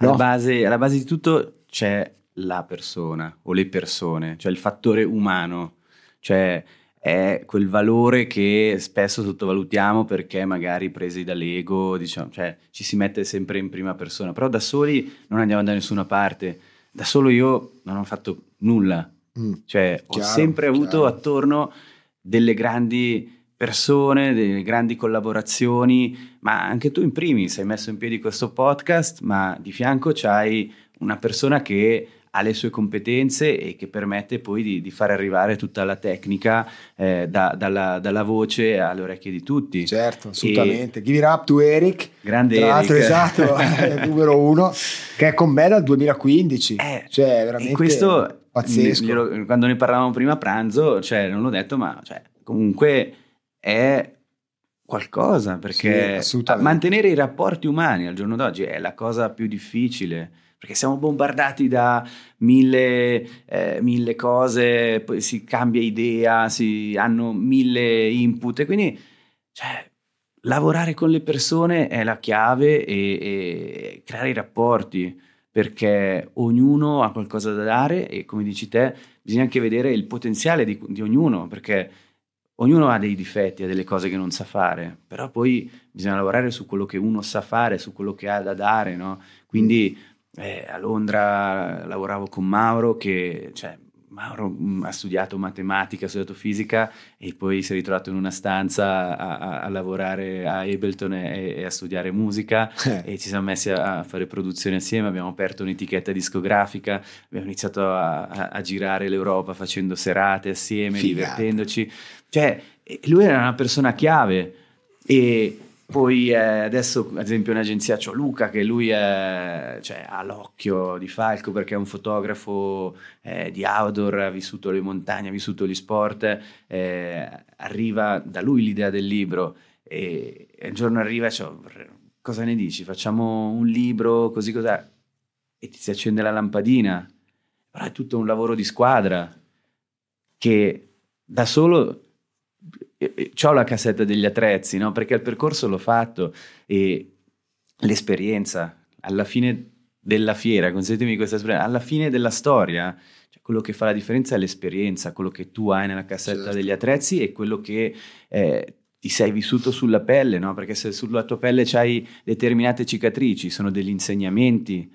No? Alla, base, alla base di tutto c'è la persona o le persone, cioè il fattore umano, cioè è quel valore che spesso sottovalutiamo perché magari presi dall'ego, diciamo, cioè ci si mette sempre in prima persona, però da soli non andiamo da nessuna parte, da solo io non ho fatto nulla, mm. cioè chiaro, ho sempre avuto chiaro. attorno delle grandi persone, delle grandi collaborazioni, ma anche tu in primis hai messo in piedi questo podcast, ma di fianco c'hai una persona che ha le sue competenze e che permette poi di, di fare arrivare tutta la tecnica eh, da, dalla, dalla, voce alle orecchie di tutti. Certo, assolutamente. E Give it up to Eric. Grande Tra l'altro, esatto, numero uno, che è con me dal 2015. Eh, cioè, veramente questo, pazzesco. Glielo, quando ne parlavamo prima a pranzo, cioè, non l'ho detto, ma cioè, comunque è qualcosa perché sì, mantenere i rapporti umani al giorno d'oggi è la cosa più difficile perché siamo bombardati da mille, eh, mille cose, poi si cambia idea, si hanno mille input e quindi cioè, lavorare con le persone è la chiave e, e creare i rapporti perché ognuno ha qualcosa da dare e come dici te bisogna anche vedere il potenziale di, di ognuno perché ognuno ha dei difetti, ha delle cose che non sa fare, però poi bisogna lavorare su quello che uno sa fare, su quello che ha da dare, no? Quindi eh, a Londra lavoravo con Mauro che, cioè, Mauro mm, ha studiato matematica, ha studiato fisica e poi si è ritrovato in una stanza a, a, a lavorare a Ableton e, e, a studiare musica eh. e ci siamo messi a, a, fare produzioni assieme, abbiamo aperto un'etichetta discografica, abbiamo iniziato a, girare l'Europa facendo serate assieme, Figata. divertendoci. Cioè, lui era una persona chiave e poi eh, adesso, ad esempio, in agenzia c'ho Luca che lui è, cioè, ha l'occhio di Falco perché è un fotografo eh, di outdoor, ha vissuto le montagne, ha vissuto gli sport. Eh, arriva da lui l'idea del libro e, e un giorno arriva e cosa ne dici? Facciamo un libro così cos'è? E ti si accende la lampadina. Però è tutto un lavoro di squadra che da solo ho la cassetta degli attrezzi, no? perché il percorso l'ho fatto e l'esperienza alla fine della fiera, consentitemi questa esperienza, alla fine della storia, cioè quello che fa la differenza è l'esperienza, quello che tu hai nella cassetta certo. degli attrezzi e quello che eh, ti sei vissuto sulla pelle, no? perché se sulla tua pelle c'hai determinate cicatrici, sono degli insegnamenti.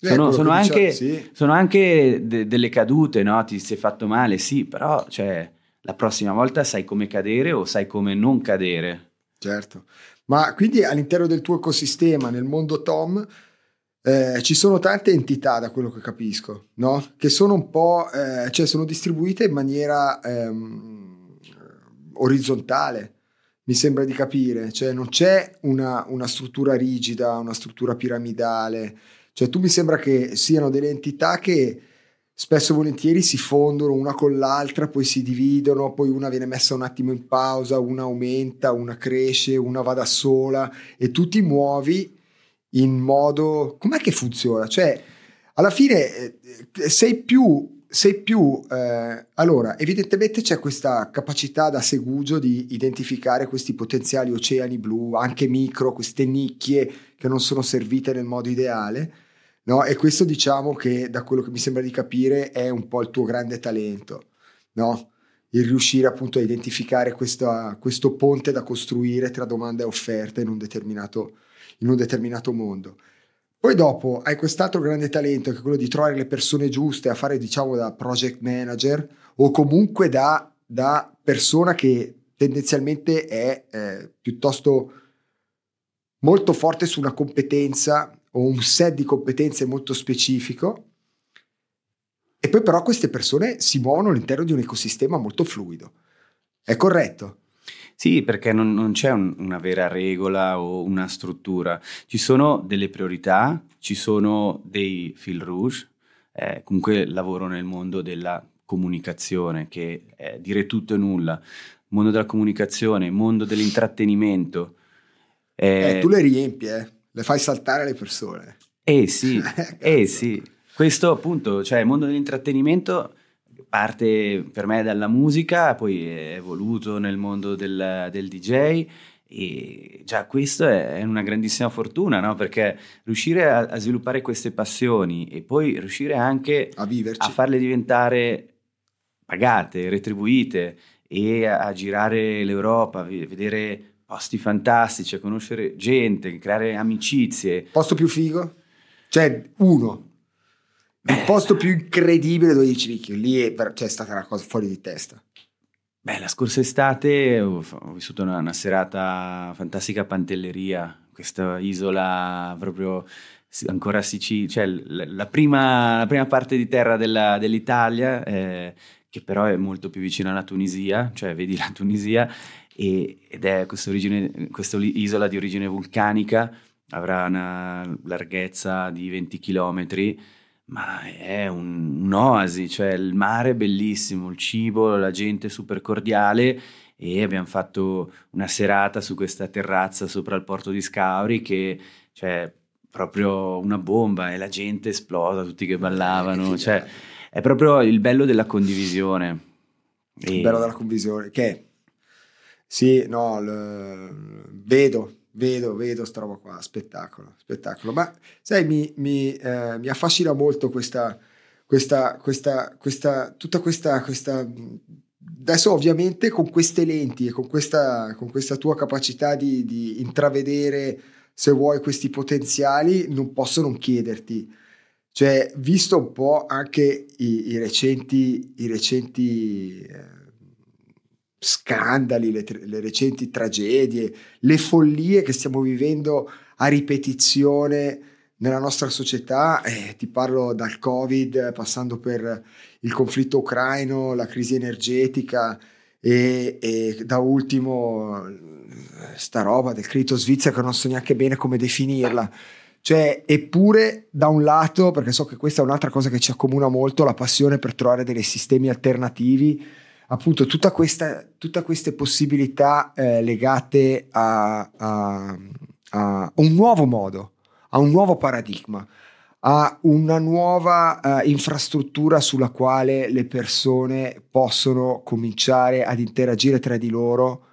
Eh, sono, sono, anche, diciamo, sì. sono, anche, de- delle cadute, no? ti sei fatto male, sì, però cioè, la prossima volta sai come cadere o sai come non cadere. Certo, ma quindi all'interno del tuo ecosistema, nel mondo Tom, eh, ci sono tante entità, da quello che capisco, no? Che sono un po', eh, cioè sono distribuite in maniera ehm, orizzontale, mi sembra di capire, cioè non c'è una, una struttura rigida, una struttura piramidale, cioè tu mi sembra che siano delle entità che spesso e volentieri si fondono una con l'altra, poi si dividono, poi una viene messa un attimo in pausa, una aumenta, una cresce, una va da sola e tu ti muovi in modo... Com'è che funziona? Cioè, alla fine eh, sei più... Sei più eh, allora, evidentemente c'è questa capacità da segugio di identificare questi potenziali oceani blu, anche micro, queste nicchie che non sono servite nel modo ideale No? E questo diciamo che da quello che mi sembra di capire è un po' il tuo grande talento, no? il riuscire appunto a identificare questa, questo ponte da costruire tra domanda e offerta in un determinato, in un determinato mondo. Poi dopo hai quest'altro grande talento che è quello di trovare le persone giuste a fare diciamo da project manager o comunque da, da persona che tendenzialmente è eh, piuttosto molto forte su una competenza o un set di competenze molto specifico e poi però queste persone si muovono all'interno di un ecosistema molto fluido. È corretto? Sì, perché non, non c'è un, una vera regola o una struttura. Ci sono delle priorità, ci sono dei fil rouge. Eh, comunque lavoro nel mondo della comunicazione, che è dire tutto e nulla. Mondo della comunicazione, mondo dell'intrattenimento. Eh, eh, tu le riempi, eh? Le fai saltare le persone. Eh sì, eh sì. Questo appunto, cioè il mondo dell'intrattenimento parte per me dalla musica, poi è evoluto nel mondo del, del DJ e già questo è una grandissima fortuna, no? perché riuscire a, a, sviluppare queste passioni e poi riuscire anche a, a farle diventare pagate, retribuite e a, a girare l'Europa, vedere posti fantastici, a conoscere gente, creare amicizie. Posto più figo? Cioè, uno, il eh. posto più incredibile dove dici, Ricchio, lì è, cioè, è stata una cosa fuori di testa. Beh, la scorsa estate ho, ho vissuto una, una, serata fantastica a Pantelleria, questa isola proprio ancora Sicilia, cioè la, la, prima, la, prima, parte di terra della, dell'Italia, eh, che però è molto più vicina alla Tunisia, cioè vedi la Tunisia, e, ed è questa, origine, questa isola di origine vulcanica, avrà una larghezza di 20 chilometri, ma è un, un'oasi, cioè il mare è bellissimo, il cibo, la gente super cordiale e abbiamo fatto una serata su questa terrazza sopra il porto di Scauri che cioè proprio una bomba e la gente esplosa, tutti che ballavano, cioè è proprio il bello della condivisione. Il bello della condivisione che sì, no, l- vedo vedo, vedo sta roba qua, spettacolo, spettacolo. Ma sai, mi, mi, eh, mi affascina molto questa, questa, questa, questa, tutta questa, questa... Adesso ovviamente con queste lenti e con questa, con questa tua capacità di, di intravedere, se vuoi, questi potenziali, non posso non chiederti, cioè, visto un po' anche i, i recenti, i recenti eh, scandali, le, le, recenti tragedie, le follie che stiamo vivendo a ripetizione nella nostra società, eh, ti parlo dal Covid, passando per il conflitto ucraino, la crisi energetica e, e da ultimo sta roba del credito svizzero che non so neanche bene come definirla. Cioè, eppure da un lato, perché so che questa è un'altra cosa che ci accomuna molto, la passione per trovare dei sistemi alternativi appunto questa, tutte queste possibilità eh, legate a, a, a, un nuovo modo, a un nuovo paradigma, a una nuova uh, infrastruttura sulla quale le persone possono cominciare ad interagire tra di loro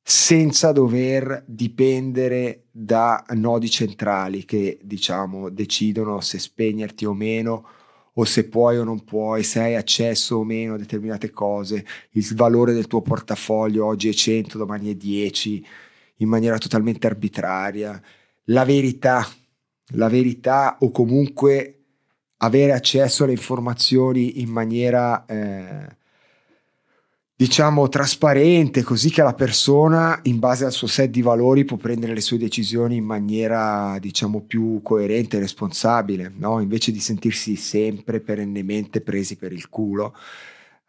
senza dover dipendere da nodi centrali che diciamo decidono se spegnerti o meno o se puoi o non puoi, se hai accesso o meno a determinate cose, il valore del tuo portafoglio oggi è 100, domani è 10, in maniera totalmente arbitraria, la verità, la verità o comunque avere accesso alle informazioni in maniera eh, diciamo trasparente così che la persona in base al suo set di valori può prendere le sue decisioni in maniera diciamo più coerente e responsabile no? invece di sentirsi sempre perennemente presi per il culo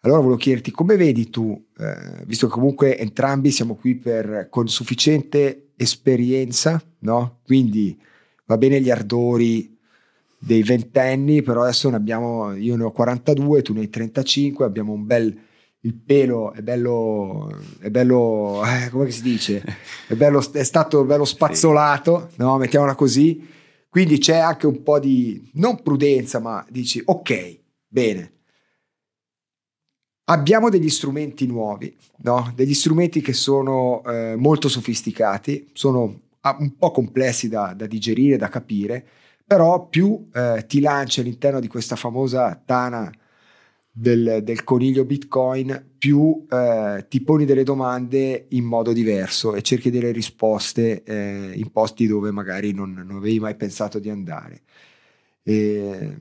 allora volevo chiederti come vedi tu eh, visto che comunque entrambi siamo qui per, con sufficiente esperienza no? quindi va bene gli ardori dei ventenni però adesso ne abbiamo io ne ho 42 tu ne hai 35 abbiamo un bel il pelo è bello, è bello eh, come si dice? È, bello, è stato bello spazzolato, sì. no? mettiamola così. Quindi c'è anche un po' di, non prudenza, ma dici, ok, bene. Abbiamo degli strumenti nuovi, no? degli strumenti che sono eh, molto sofisticati, sono un po' complessi da, da digerire, da capire, però più eh, ti lanci all'interno di questa famosa tana del, del coniglio Bitcoin, più eh, ti poni delle domande in modo diverso e cerchi delle risposte eh, in posti dove magari non, non, avevi mai pensato di andare. E,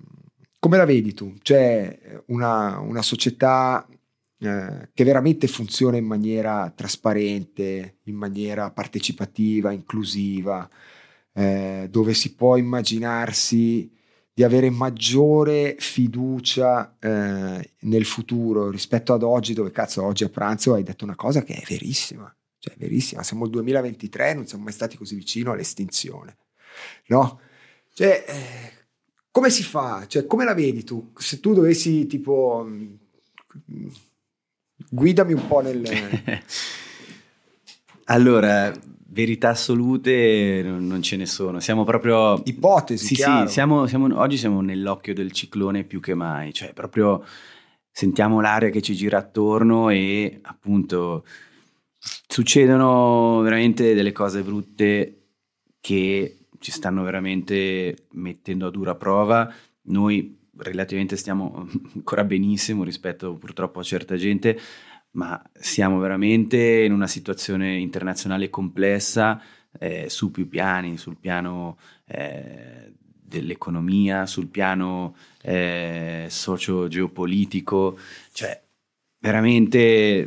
come la vedi tu? C'è una, una società eh, che veramente funziona in maniera trasparente, in maniera partecipativa, inclusiva, eh, dove si può immaginarsi di avere maggiore fiducia eh, nel futuro rispetto ad oggi, dove cazzo oggi a pranzo hai detto una cosa che è verissima, cioè è verissima, siamo nel 2023, non siamo mai stati così vicino all'estinzione, no? Cioè, eh, come si fa? Cioè, come la vedi tu? Se tu dovessi tipo... Mm, guidami un po' nel... allora, verità assolute non, ce ne sono. Siamo proprio. Ipotesi. Sì, chiaro. sì, siamo, siamo, oggi siamo nell'occhio del ciclone più che mai. Cioè, proprio sentiamo l'aria che ci gira attorno e appunto succedono veramente delle cose brutte che ci stanno veramente mettendo a dura prova. Noi relativamente stiamo ancora benissimo rispetto purtroppo a certa gente ma siamo veramente in una situazione internazionale complessa eh, su più piani, sul piano eh, dell'economia, sul piano eh, socio-geopolitico, cioè veramente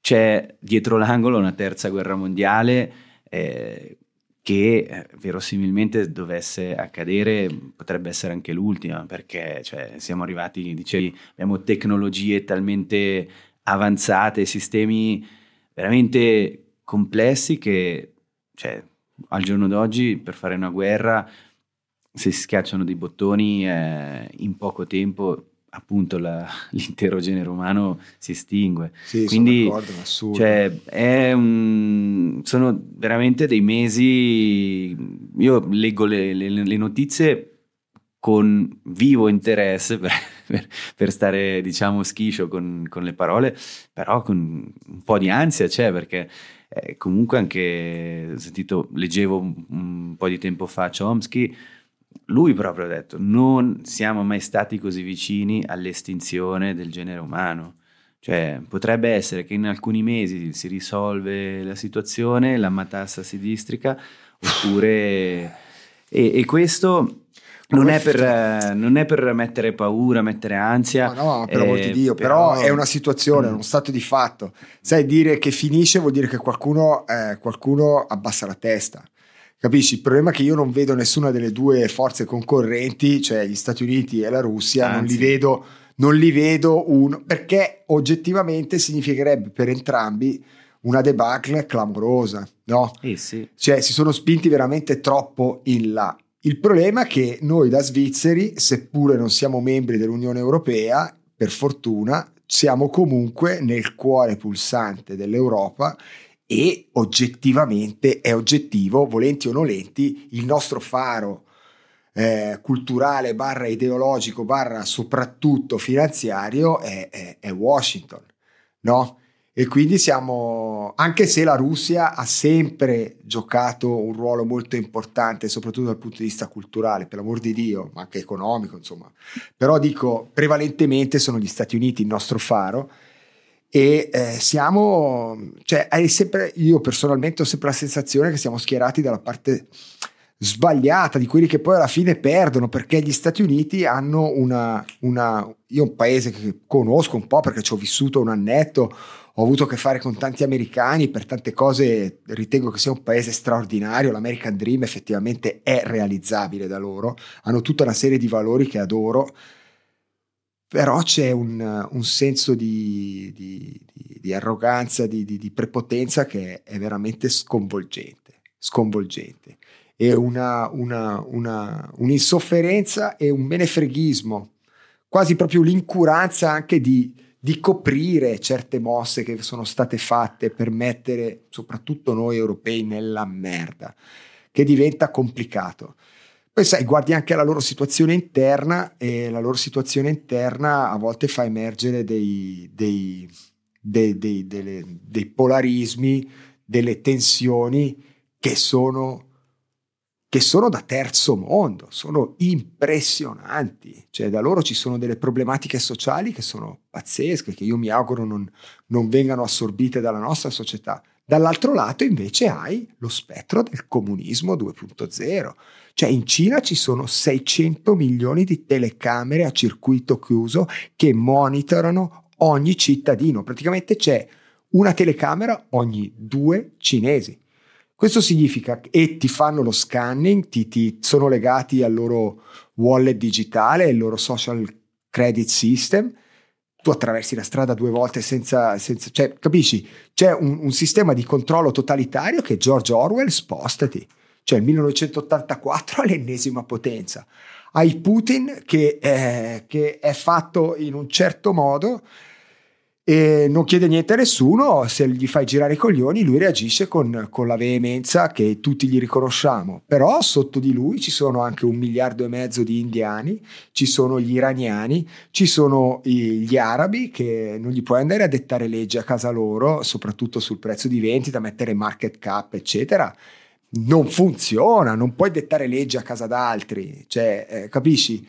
c'è dietro l'angolo una terza guerra mondiale eh, che eh, verosimilmente dovesse accadere potrebbe essere anche l'ultima perché cioè, siamo arrivati, dicevi, abbiamo tecnologie talmente avanzate, sistemi veramente complessi che cioè, al giorno d'oggi per fare una guerra se si schiacciano dei bottoni eh, in poco tempo appunto la, l'intero genere umano si estingue. Sì, Quindi sono, cioè, un, sono veramente dei mesi, io leggo le, le, le notizie con vivo interesse per, per, per, stare, diciamo, schiscio con, con, le parole, però con un po' di ansia c'è perché eh, comunque anche, ho sentito, leggevo un, un, po' di tempo fa Chomsky, lui proprio ha detto, non siamo mai stati così vicini all'estinzione del genere umano. Cioè, potrebbe essere che in alcuni mesi si risolve la situazione, la matassa si districa, oppure... E, e questo non è, per, eh, non è, per, mettere paura, mettere ansia. No, no, per amor di Dio, però, però, è una situazione, mm. uno stato di fatto. Sai, dire che finisce vuol dire che qualcuno, eh, qualcuno abbassa la testa. Capisci? Il problema è che io non vedo nessuna delle due forze concorrenti, cioè gli Stati Uniti e la Russia, non li vedo, non li vedo uno, perché oggettivamente significherebbe per entrambi una debacle clamorosa, no? Eh sì. Cioè si sono spinti veramente troppo in là. Il problema è che noi da svizzeri, seppure non siamo membri dell'Unione Europea, per fortuna, siamo comunque nel cuore pulsante dell'Europa e oggettivamente è oggettivo, volenti o nolenti, il nostro faro eh, culturale barra ideologico barra soprattutto finanziario è, è, è Washington, no? E quindi siamo, anche se la Russia ha sempre giocato un ruolo molto importante, soprattutto dal punto di vista culturale, per l'amor di Dio, ma anche economico, insomma. Però dico, prevalentemente sono gli Stati Uniti il nostro faro e eh, siamo, cioè, sempre, io personalmente ho sempre la sensazione che siamo schierati dalla parte sbagliata di quelli che poi alla fine perdono perché gli Stati Uniti hanno una, una io un paese che conosco un po' perché ci ho vissuto un annetto ho avuto a che fare con tanti americani, per tante cose ritengo che sia un paese straordinario, l'American Dream effettivamente è realizzabile da loro, hanno tutta una serie di valori che adoro, però c'è un, un senso di, di, di, di arroganza, di, prepotenza che è veramente sconvolgente, sconvolgente. E una, una, una, un'insofferenza e un menefreghismo, quasi proprio l'incuranza anche di di coprire certe mosse che sono state fatte per mettere soprattutto noi europei nella merda, che diventa complicato. Poi sai, guardi anche la loro situazione interna e la loro situazione interna a volte fa emergere dei, dei, dei, dei, dei polarismi, delle tensioni che sono che sono da terzo mondo, sono impressionanti, cioè da loro ci sono delle problematiche sociali che sono pazzesche, che io mi auguro non, non vengano assorbite dalla nostra società. Dall'altro lato invece hai lo spettro del comunismo 2.0, cioè in Cina ci sono 600 milioni di telecamere a circuito chiuso che monitorano ogni cittadino, praticamente c'è una telecamera ogni due cinesi. Questo significa che ti fanno lo scanning, ti, ti sono legati al loro wallet digitale, al loro social credit system. Tu attraversi la strada due volte senza, senza cioè, capisci? C'è un, un, sistema di controllo totalitario che George Orwell spostati, cioè il 1984 all'ennesima potenza. Hai Putin che, eh, che è fatto in un certo modo e non chiede niente a nessuno, se gli fai girare i coglioni lui reagisce con, con, la veemenza che tutti gli riconosciamo, però sotto di lui ci sono anche un miliardo e mezzo di indiani, ci sono gli iraniani, ci sono gli arabi che non gli puoi andare a dettare leggi a casa loro, soprattutto sul prezzo di vendita, mettere market cap eccetera. Non funziona, non puoi dettare leggi a casa d'altri, cioè, eh, capisci?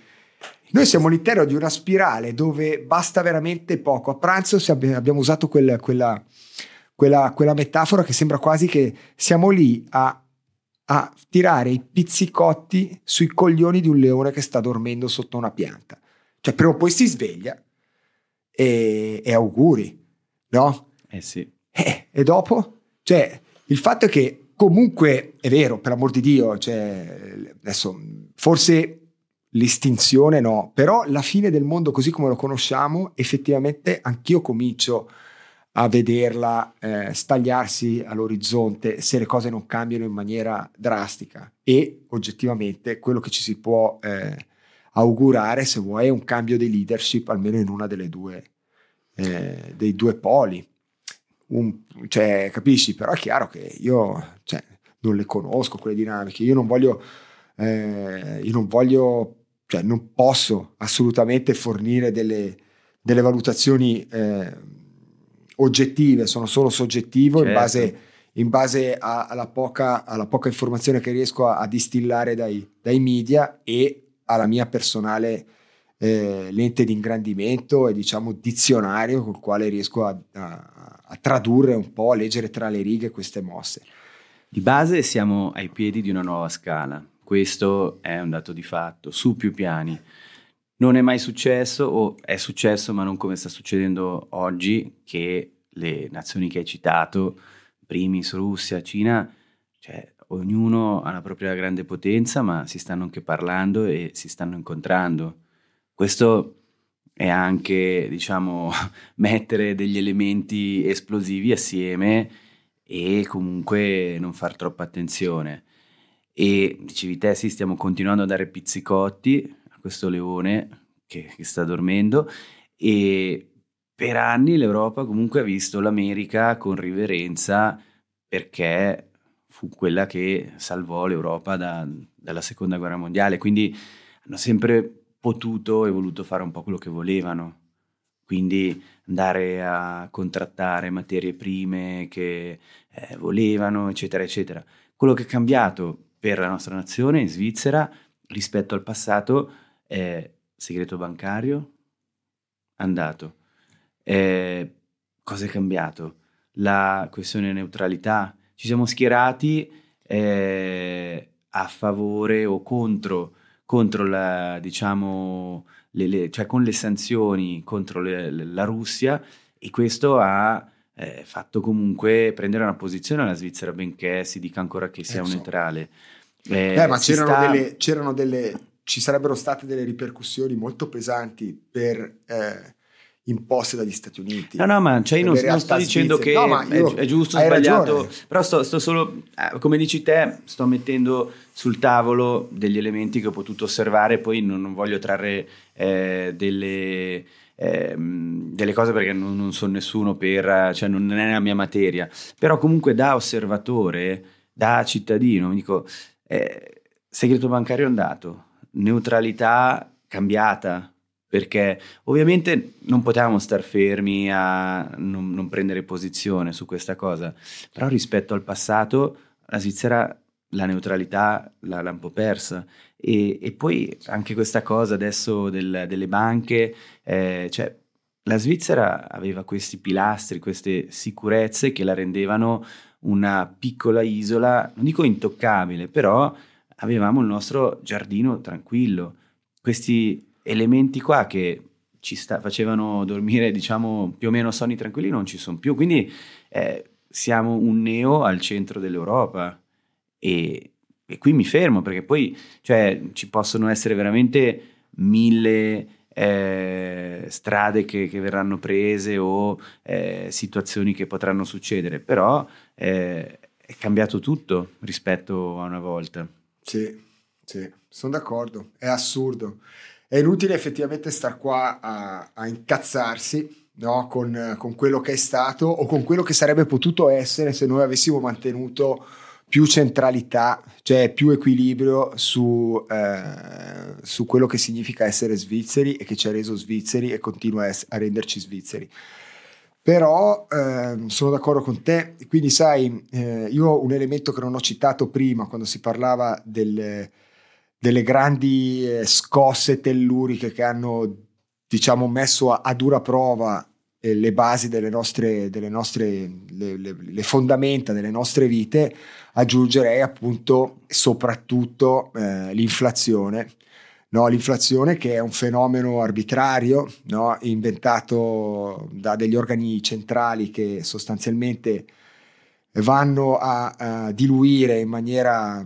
Noi siamo all'interno di una spirale dove basta veramente poco. A pranzo abbiamo usato quel, quella, quella, quella, metafora che sembra quasi che siamo lì a, a, tirare i pizzicotti sui coglioni di un leone che sta dormendo sotto una pianta. Cioè, prima o poi si sveglia e, e auguri, no? Eh sì. Eh, e dopo? Cioè, il fatto è che comunque è vero, per amor di Dio, cioè, adesso forse l'estinzione no, però la fine del mondo così come lo conosciamo, effettivamente anch'io comincio a vederla eh, stagliarsi all'orizzonte se le cose non cambiano in maniera drastica. E oggettivamente quello che ci si può eh, augurare se vuoi è un cambio di leadership almeno in una delle due eh, dei due poli. Un, cioè capisci? Però è chiaro che io cioè, non le conosco quelle dinamiche. Io non voglio eh, io non voglio cioè non posso assolutamente fornire delle, delle valutazioni eh, oggettive, sono solo soggettivo certo. in base, in base a, alla, poca, alla, poca, informazione che riesco a, a distillare dai, dai, media e alla mia personale eh, lente di ingrandimento e diciamo dizionario col quale riesco a, a, a tradurre un po', a leggere tra le righe queste mosse. Di base siamo ai piedi di una nuova scala questo è un dato di fatto, su più piani. Non è mai successo, o è successo, ma non come sta succedendo oggi, che le nazioni che hai citato, primis Russia, Cina, cioè ognuno ha la propria grande potenza, ma si stanno anche parlando e si stanno incontrando. Questo è anche, diciamo, mettere degli elementi esplosivi assieme e comunque non far troppa attenzione. E dicevi te, sì, stiamo continuando a dare pizzicotti a questo leone che, che sta dormendo. E per anni l'Europa comunque ha visto l'America con riverenza perché fu quella che salvò l'Europa da, dalla seconda guerra mondiale, quindi hanno sempre potuto e voluto fare un po' quello che volevano, quindi andare a contrattare materie prime che eh, volevano, eccetera, eccetera. Quello che è cambiato per la nostra nazione in Svizzera rispetto al passato è segreto bancario andato. Eh, cosa è cambiato? La questione neutralità. Ci siamo schierati eh, a favore o contro, contro la, diciamo, le, le, cioè con le sanzioni contro le, la Russia e questo ha eh, fatto comunque prendere una posizione alla Svizzera, benché si dica ancora che sia eh, neutrale. Eh, eh, ma c'erano, sta... delle, c'erano, delle, ci sarebbero state delle ripercussioni molto pesanti per eh, imposte dagli Stati Uniti. No, no, ma cioè io non, non, sto dicendo che no, è, è, giusto o sbagliato, ragione. però sto, sto solo, eh, come dici te, sto mettendo sul tavolo degli elementi che ho potuto osservare, poi non, non voglio trarre eh, delle eh, delle cose perché non, non, sono nessuno per, cioè non è la mia materia, però comunque da osservatore, da cittadino, mi dico, eh, segreto bancario andato, neutralità cambiata, perché ovviamente non potevamo star fermi a non, non, prendere posizione su questa cosa, però rispetto al passato la Svizzera la neutralità l'ha un po' persa. E, e, poi anche questa cosa adesso del, delle banche, eh, cioè la Svizzera aveva questi pilastri, queste sicurezze che la rendevano una piccola isola, non dico intoccabile, però avevamo il nostro giardino tranquillo. Questi elementi qua che ci sta, facevano dormire, diciamo, più o meno sonni tranquilli non ci sono più. Quindi eh, siamo un neo al centro dell'Europa e, e qui mi fermo perché poi cioè, ci possono essere veramente mille eh, strade che, che, verranno prese o eh, situazioni che potranno succedere, però eh, è cambiato tutto rispetto a una volta. Sì, sì, sono d'accordo, è assurdo. È inutile effettivamente star qua a, a incazzarsi no? con, con quello che è stato o con quello che sarebbe potuto essere se noi avessimo mantenuto più centralità, cioè più equilibrio su, eh, su, quello che significa essere svizzeri e che ci ha reso svizzeri e continua a, ess- a renderci svizzeri. Però eh, sono d'accordo con te, quindi sai, eh, io un elemento che non ho citato prima quando si parlava delle, delle grandi eh, scosse telluriche che hanno diciamo messo a, a dura prova eh, le basi delle nostre, delle nostre le, le, le, fondamenta delle nostre vite, aggiungerei appunto soprattutto eh, l'inflazione. No, l'inflazione che è un fenomeno arbitrario, no, inventato da degli organi centrali che sostanzialmente vanno a, a diluire in maniera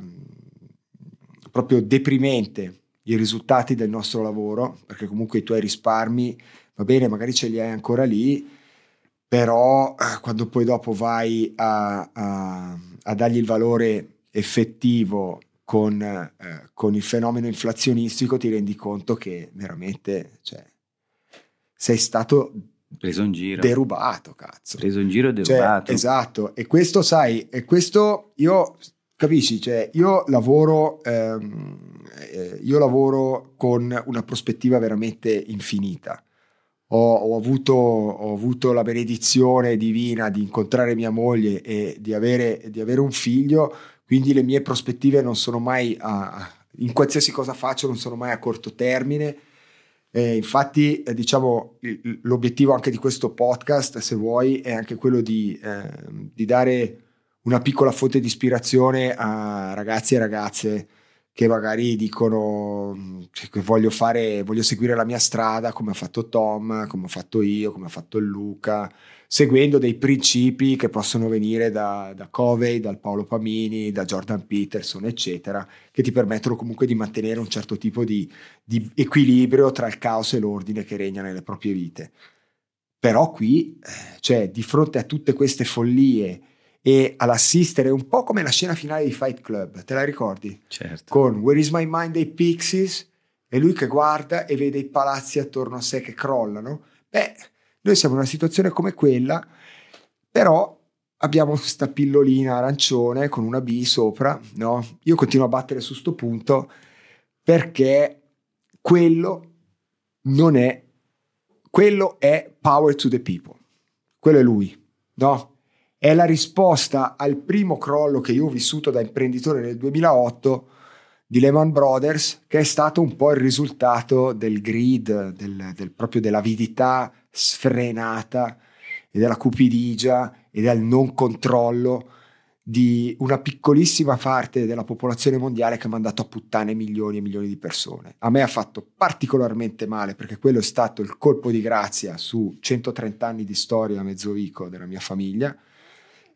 proprio deprimente i risultati del nostro lavoro, perché comunque i tuoi risparmi, va bene, magari ce li hai ancora lì, però eh, quando poi dopo vai a, a, a dargli il valore effettivo con, eh, con, il fenomeno inflazionistico ti rendi conto che veramente cioè, sei stato preso in giro. derubato cazzo. Preso in giro e cioè, derubato. cioè, esatto. E questo sai e questo io capisci? Cioè io lavoro ehm, eh, io lavoro con una prospettiva veramente infinita ho, ho, avuto, ho, avuto, la benedizione divina di incontrare mia moglie e di avere, di avere un figlio, quindi le mie prospettive non sono mai, a, in qualsiasi cosa faccio, non sono mai a corto termine. Eh, infatti, eh, diciamo, l'obiettivo anche di questo podcast, se vuoi, è anche quello di, eh, di dare una piccola fonte di ispirazione a ragazzi e ragazze che magari dicono cioè, che voglio fare, voglio seguire la mia strada come ha fatto Tom, come ho fatto io, come ha fatto Luca, seguendo dei principi che possono venire da, da Covey, dal Paolo Pamini, da Jordan Peterson, eccetera, che ti permettono comunque di mantenere un certo tipo di, di equilibrio tra il caos e l'ordine che regna nelle proprie vite. Però qui, eh, cioè, di fronte a tutte queste follie, e all'assistere un po' come la scena finale di Fight Club, te la ricordi? Certo. Con Where is my mind dei Pixies e lui che guarda e vede i palazzi attorno a sé che crollano. Beh, noi siamo in una situazione come quella, però abbiamo questa pillolina arancione con una B sopra, no? Io continuo a battere su sto punto perché quello non è quello è power to the people. Quello è lui, no? È la risposta al primo crollo che io ho vissuto da imprenditore nel 2008 di Lehman Brothers, che è stato un po' il risultato del greed, del, del, proprio dell'avidità sfrenata e della cupidigia e del non controllo di una piccolissima parte della popolazione mondiale che ha mandato a puttane milioni e milioni di persone. A me ha fatto particolarmente male perché quello è stato il colpo di grazia su 130 anni di storia a mezzovico della mia famiglia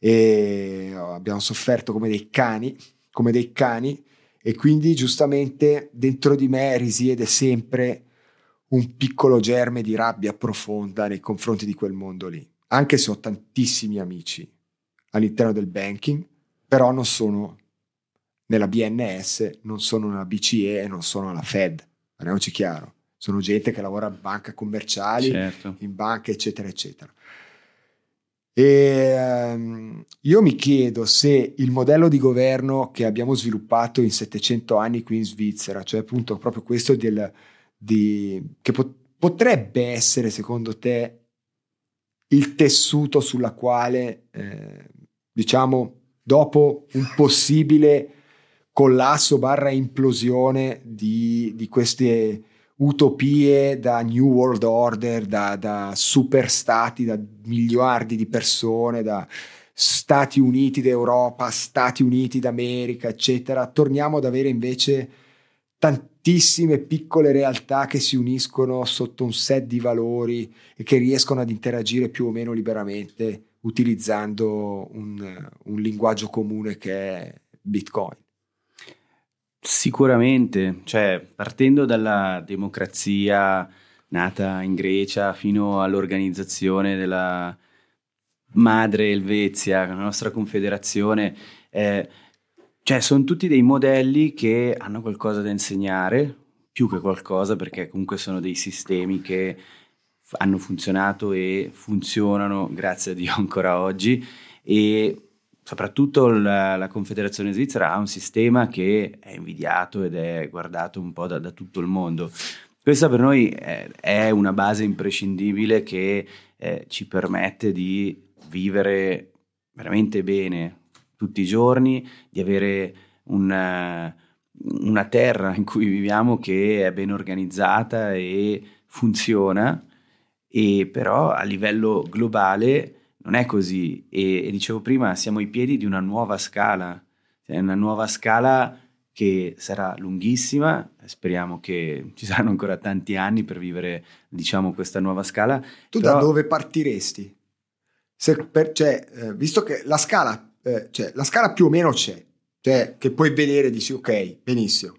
e abbiamo sofferto come dei cani, come dei cani e quindi giustamente dentro di me risiede sempre un piccolo germe di rabbia profonda nei confronti di quel mondo lì. Anche se ho tantissimi amici all'interno del banking, però non sono nella BNS, non sono nella BCE e non sono alla Fed. Parliamoci chiaro. Sono gente che lavora in banche commerciali, certo. in banche, eccetera, eccetera. E, um, io mi chiedo se il modello di governo che abbiamo sviluppato in 700 anni qui in Svizzera, cioè appunto proprio questo del, di, che pot- potrebbe essere secondo te il tessuto sulla quale, eh, diciamo, dopo un possibile collasso barra implosione di, di queste utopie da New World Order, da, da super stati, da miliardi di persone, da Stati Uniti d'Europa, Stati Uniti d'America, eccetera. Torniamo ad avere invece tantissime piccole realtà che si uniscono sotto un set di valori e che riescono ad interagire più o meno liberamente utilizzando un, un linguaggio comune che è Bitcoin. Sicuramente, cioè partendo dalla democrazia nata in Grecia fino all'organizzazione della madre Elvezia, la nostra confederazione, eh, cioè sono tutti dei modelli che hanno qualcosa da insegnare, più che qualcosa, perché comunque sono dei sistemi che hanno funzionato e funzionano, grazie a Dio, ancora oggi. E soprattutto la, la, Confederazione Svizzera ha un sistema che è invidiato ed è guardato un po' da, da tutto il mondo. Questa per noi è, è una base imprescindibile che eh, ci permette di vivere veramente bene tutti i giorni, di avere una, una terra in cui viviamo che è ben organizzata e funziona, e però a livello globale non è così e, e, dicevo prima siamo ai piedi di una nuova scala, è una nuova scala che sarà lunghissima, speriamo che ci saranno ancora tanti anni per vivere diciamo questa nuova scala. Tu però... da dove partiresti? Per, cioè, eh, visto che la scala, eh, cioè, la scala più o meno c'è, cioè, che puoi vedere e dici ok, benissimo.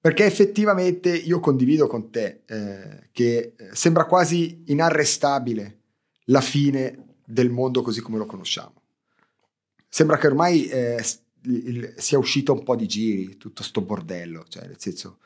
Perché effettivamente io condivido con te eh, che eh, sembra quasi inarrestabile la fine del mondo così come lo conosciamo. Sembra che ormai eh, sia uscito un po' di giri tutto sto bordello, cioè nel senso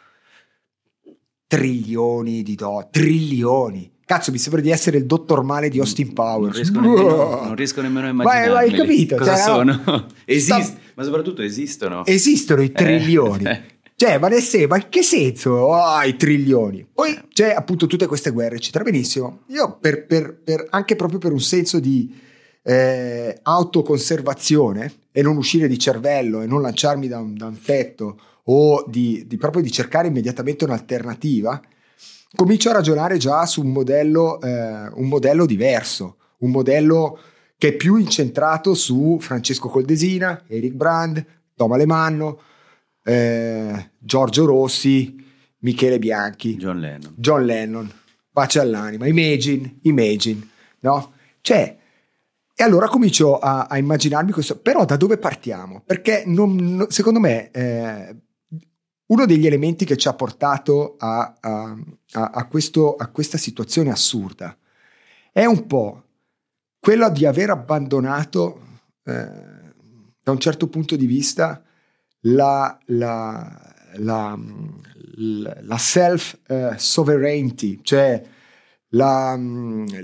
trilioni di dollari, trilioni. Cazzo, mi sembra di essere il dottor male di Austin Powers. Non riesco nemmeno, non riesco nemmeno a immaginare. Ma hai capito? Cosa cioè, sono? Esist- sta... Ma soprattutto esistono. Esistono i trilioni. Eh. Cioè, ma, nel senso, ma in che senso? Oh, i trilioni. Poi c'è appunto tutte queste guerre, eccetera. Benissimo. Io per, per, per, anche proprio per un senso di eh, autoconservazione e non uscire di cervello e non lanciarmi da un, da un tetto o di, di, proprio di cercare immediatamente un'alternativa, comincio a ragionare già su un modello, eh, un modello diverso, un modello che è più incentrato su Francesco Coldesina, Eric Brand, Tom Alemanno, eh, Giorgio Rossi, Michele Bianchi, John Lennon. John Lennon, pace all'anima, Imagine, Imagine, no? Cioè, e allora comincio a, a, immaginarmi questo, però da dove partiamo? Perché non, non, secondo me eh, uno degli elementi che ci ha portato a, a, questo, a questa situazione assurda è un po' quello di aver abbandonato, eh, da un certo punto di vista, la, la, la, la self-sovereignty, uh, cioè la,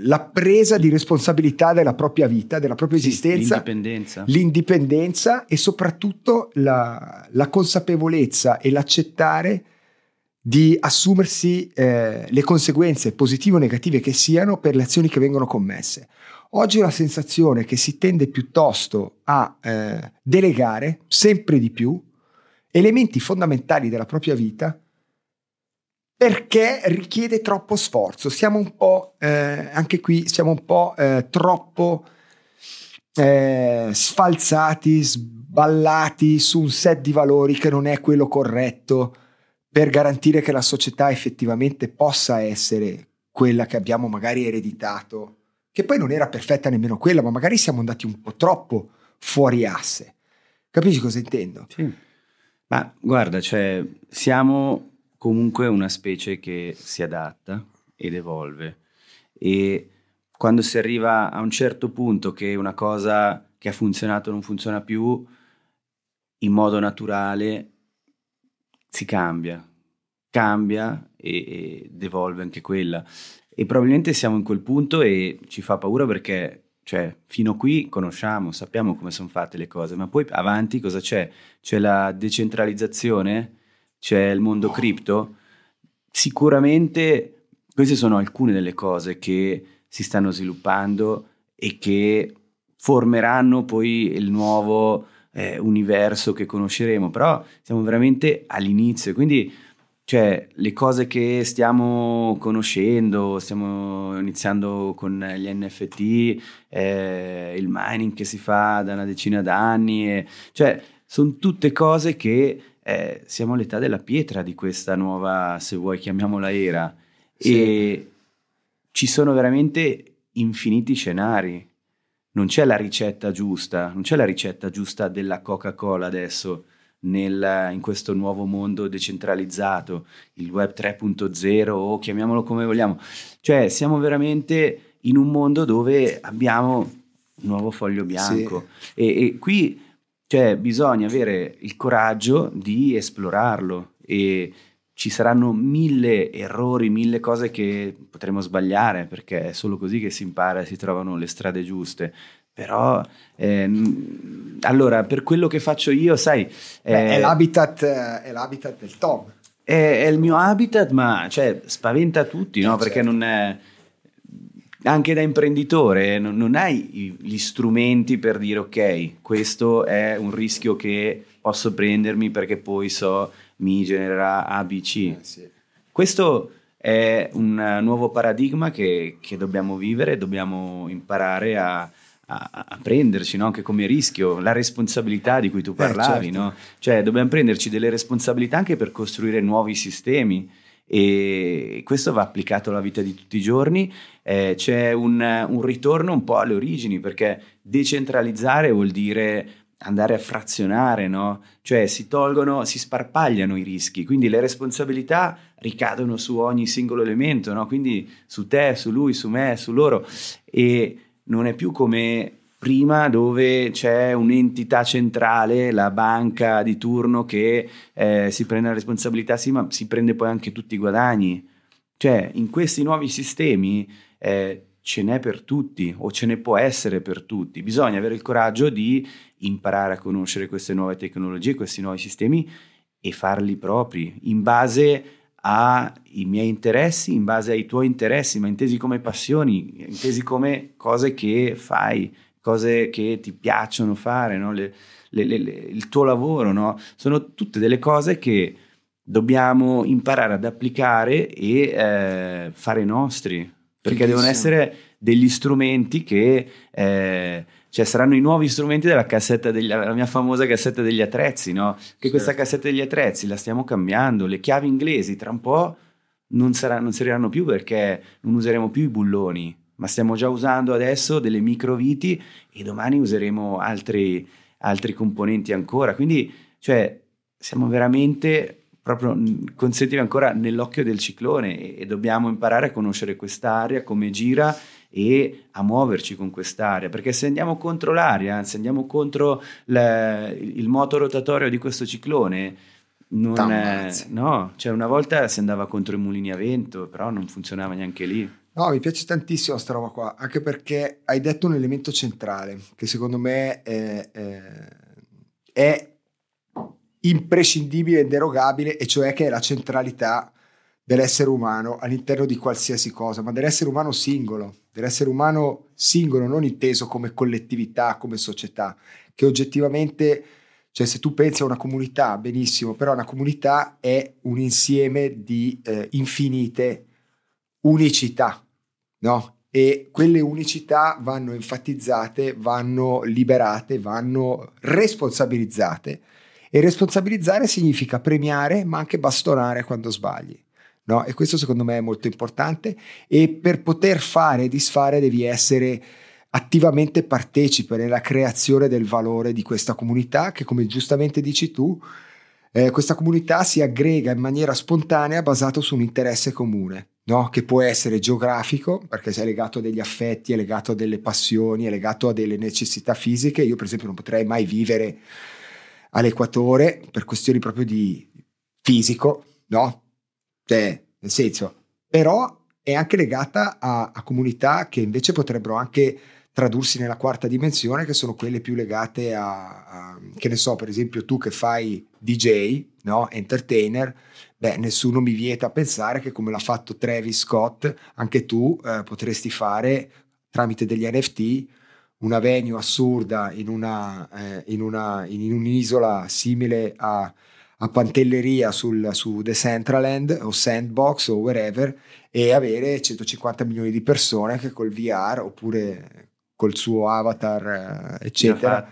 la, presa di responsabilità della propria vita, della propria sì, esistenza, l'indipendenza. l'indipendenza e soprattutto la, la consapevolezza e l'accettare di assumersi eh, le conseguenze positive o negative che siano per le azioni che vengono commesse. Oggi ho la sensazione che si tende piuttosto a eh, delegare sempre di più elementi fondamentali della propria vita perché richiede troppo sforzo. Siamo un po', eh, anche qui, siamo un po' eh, troppo eh, sfalsati, sballati su un set di valori che non è quello corretto per garantire che la società effettivamente possa essere quella che abbiamo magari ereditato, che poi non era perfetta nemmeno quella, ma magari siamo andati un po' troppo fuori asse. Capisci cosa intendo? Sì. Ma guarda, cioè, siamo comunque una specie che si adatta ed evolve e quando si arriva a un certo punto che una cosa che ha funzionato non funziona più, in modo naturale si cambia, cambia e, ed evolve anche quella. E probabilmente siamo in quel punto e ci fa paura perché cioè, fino a qui conosciamo, sappiamo come sono fatte le cose, ma poi avanti cosa c'è? C'è la decentralizzazione? C'è il mondo cripto? Sicuramente queste sono alcune delle cose che si stanno sviluppando e che formeranno poi il nuovo, eh, universo che conosceremo, però siamo veramente all'inizio, quindi cioè, le cose che stiamo conoscendo, stiamo iniziando con gli NFT, eh, il mining che si fa da una decina d'anni, eh, cioè, sono tutte cose che eh, siamo all'età della pietra di questa nuova, se vuoi chiamiamola era, sì. e ci sono veramente infiniti scenari. Non c'è la ricetta giusta, non c'è la ricetta giusta della Coca-Cola adesso nel, in questo nuovo mondo decentralizzato, il web 3.0 o chiamiamolo come vogliamo. Cioè siamo veramente in un mondo dove abbiamo un nuovo foglio bianco sì. e, e, qui cioè, bisogna avere il coraggio di esplorarlo e ci saranno mille errori, mille cose che potremo sbagliare perché è solo così che si impara e si trovano le strade giuste. Però, ehm, allora, per quello che faccio io, sai... Beh, è, l'habitat, è, l'habitat, del Tom. È, è, il mio habitat, ma cioè, spaventa tutti, no? Eh, perché certo. non è... Anche da imprenditore non, non hai gli strumenti per dire ok, questo è un rischio che posso prendermi perché poi so mi genererà ABC. Eh, sì. Questo è un nuovo paradigma che, che dobbiamo vivere, dobbiamo imparare a, a, a prenderci no? anche come rischio la responsabilità di cui tu eh, parlavi, eh, certo. no? cioè dobbiamo prenderci delle responsabilità anche per costruire nuovi sistemi e questo va applicato alla vita di tutti i giorni. Eh, c'è un, un, ritorno un po' alle origini perché decentralizzare vuol dire andare a frazionare, no? Cioè si tolgono, si sparpagliano i rischi, quindi le responsabilità ricadono su ogni singolo elemento, no? Quindi su te, su lui, su me, su loro e non è più come prima dove c'è un'entità centrale, la banca di turno che eh, si prende la responsabilità, sì, ma si prende poi anche tutti i guadagni. Cioè, in questi nuovi sistemi eh, ce n'è per tutti o ce ne può essere per tutti. Bisogna avere il coraggio di imparare a conoscere queste nuove tecnologie, questi nuovi sistemi e farli propri in base ai miei interessi, in base ai tuoi interessi, ma intesi come passioni, intesi come cose che fai, cose che ti piacciono fare, no? le, le, le, il tuo lavoro, no? sono tutte delle cose che dobbiamo imparare ad applicare e eh, fare nostri, perché Fighissimo. devono essere degli strumenti che eh, cioè saranno i nuovi strumenti della cassetta degli, la mia famosa cassetta degli attrezzi, no? Che certo. questa cassetta degli attrezzi la stiamo cambiando, le chiavi inglesi tra un po' non, sarà, non serviranno più perché non useremo più i bulloni, ma stiamo già usando adesso delle microviti e domani useremo altri, altri componenti ancora. Quindi, cioè, siamo veramente proprio consentire ancora nell'occhio del ciclone e, e dobbiamo imparare a conoscere quest'area, come gira e a muoverci con quest'area, perché se andiamo contro l'aria, se andiamo contro la, il moto rotatorio di questo ciclone, non è, no, cioè una volta si andava contro i mulini a vento, però non funzionava neanche lì. No, mi piace tantissimo questa roba qua, anche perché hai detto un elemento centrale che secondo me è, è, è imprescindibile e inderogabile, e cioè che è la centralità dell'essere umano all'interno di qualsiasi cosa, ma dell'essere umano singolo, dell'essere umano singolo, non inteso come collettività, come società, che oggettivamente, cioè se tu pensi a una comunità, benissimo, però una comunità è un insieme di eh, infinite unicità, no? E quelle unicità vanno enfatizzate, vanno liberate, vanno responsabilizzate. E responsabilizzare significa premiare, ma anche bastonare quando sbagli. No? E questo secondo me è molto importante e per poter fare e disfare devi essere attivamente partecipe nella creazione del valore di questa comunità che come giustamente dici tu, eh, questa comunità si aggrega in maniera spontanea basato su un interesse comune. No? che può essere geografico, perché sei legato a degli affetti, è legato a delle passioni, è legato a delle necessità fisiche. Io, per esempio, non potrei mai vivere all'equatore per questioni proprio di fisico, no? Cioè, nel senso, però è anche legata a, a comunità che invece potrebbero anche tradursi nella quarta dimensione, che sono quelle più legate a, a, che ne so, per esempio tu che fai DJ, no? entertainer, beh, nessuno mi vieta a pensare che come l'ha fatto Travis Scott, anche tu eh, potresti fare tramite degli NFT una venue assurda in, una, eh, in, una, in un'isola simile a, a Pantelleria sul, su The Centraland o Sandbox o wherever e avere 150 milioni di persone che col VR oppure col suo avatar eh, eccetera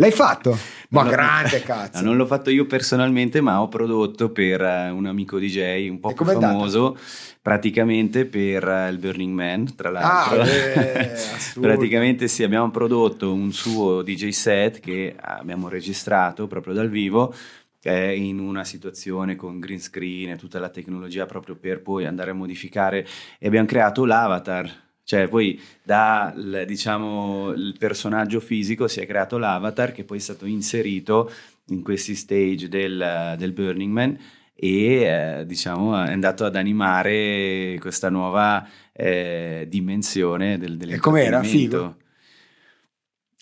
L'hai fatto? Ma non grande cazzo! No, non l'ho fatto io personalmente, ma ho prodotto per uh, un amico DJ un po' più famoso, praticamente per uh, il Burning Man, tra l'altro. Ah, eh, praticamente sì, abbiamo prodotto un suo DJ set che abbiamo registrato proprio dal vivo in una situazione con green screen e tutta la tecnologia proprio per poi andare a modificare e abbiamo creato l'avatar cioè, poi da diciamo, il personaggio fisico si è creato l'avatar che poi è stato inserito in questi stage del, del Burning Man e eh, diciamo è andato ad animare questa nuova eh, dimensione del, del E com'era? Figo?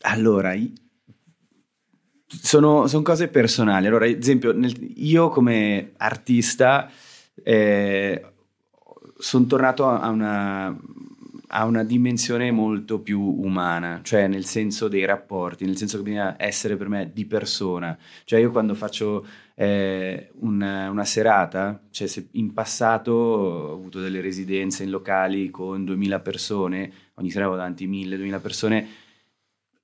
Allora, sono, sono, cose personali. Allora, ad esempio, nel, io come artista eh, sono tornato a una ha una dimensione molto più umana, cioè nel senso dei rapporti, nel senso che bisogna essere per me di persona. Cioè io quando faccio eh, una, una, serata, cioè se in passato ho avuto delle residenze in locali con 2000 persone, ogni sera avevo davanti 1000-2000 persone,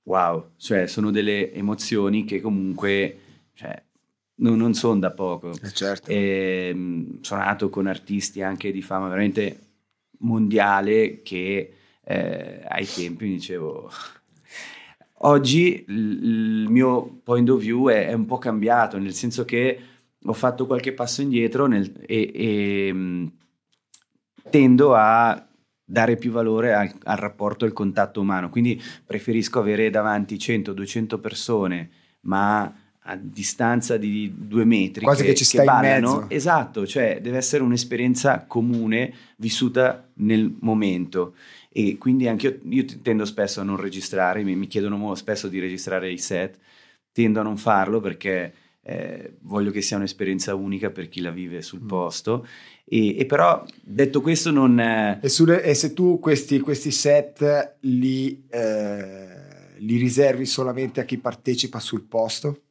wow, cioè sono delle emozioni che comunque... Cioè, non, non sono da poco. Eh certo. e, ehm, sono nato con artisti anche di fama veramente mondiale che eh, ai tempi mi dicevo oggi il mio point of view è, è, un po' cambiato nel senso che ho fatto qualche passo indietro nel, e, e mh, tendo a dare più valore al, al rapporto al contatto umano. Quindi preferisco avere davanti 100-200 persone ma a distanza di due metri quasi che, che ci stai che in mezzo. Esatto cioè deve essere un'esperienza comune vissuta nel momento. E quindi anche io, io tendo spesso a non registrare mi, mi, chiedono spesso di registrare i set. Tendo a non farlo perché eh, voglio che sia un'esperienza unica per chi la vive sul mm. posto e, e, però detto questo non e, sulle, e se tu questi, questi set li, eh, li riservi solamente a chi partecipa sul posto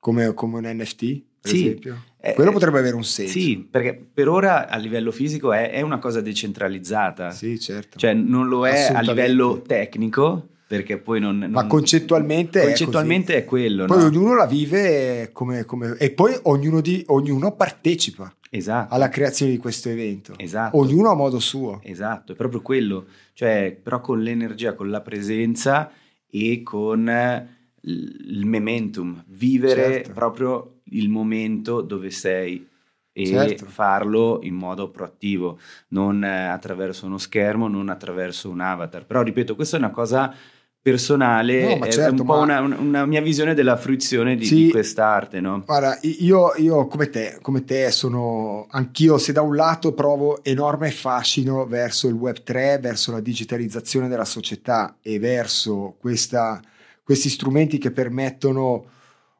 come, come un NFT, per sì, esempio? Eh, Quello potrebbe avere un senso. Sì, perché per ora a livello fisico è, è una cosa decentralizzata. Sì, certo. Cioè non lo è a livello tecnico, perché poi non... non Ma concettualmente, concettualmente è, è, quello. Poi no? ognuno la vive come, come... E poi ognuno, di, ognuno partecipa. Esatto. alla creazione di questo evento. Esatto. Ognuno a modo suo. Esatto, è proprio quello. Cioè, però con l'energia, con la presenza e con il momentum, vivere certo. proprio il momento dove sei e certo. farlo in modo proattivo, non eh, attraverso uno schermo, non attraverso un avatar. Però ripeto, questa è una cosa personale, no, è certo, un po' una, una, mia visione della fruizione di, sì, di quest'arte. No? Guarda, io, io come, te, come te sono anch'io, se da un lato provo enorme fascino verso il Web 3, verso la digitalizzazione della società e verso questa questi strumenti che permettono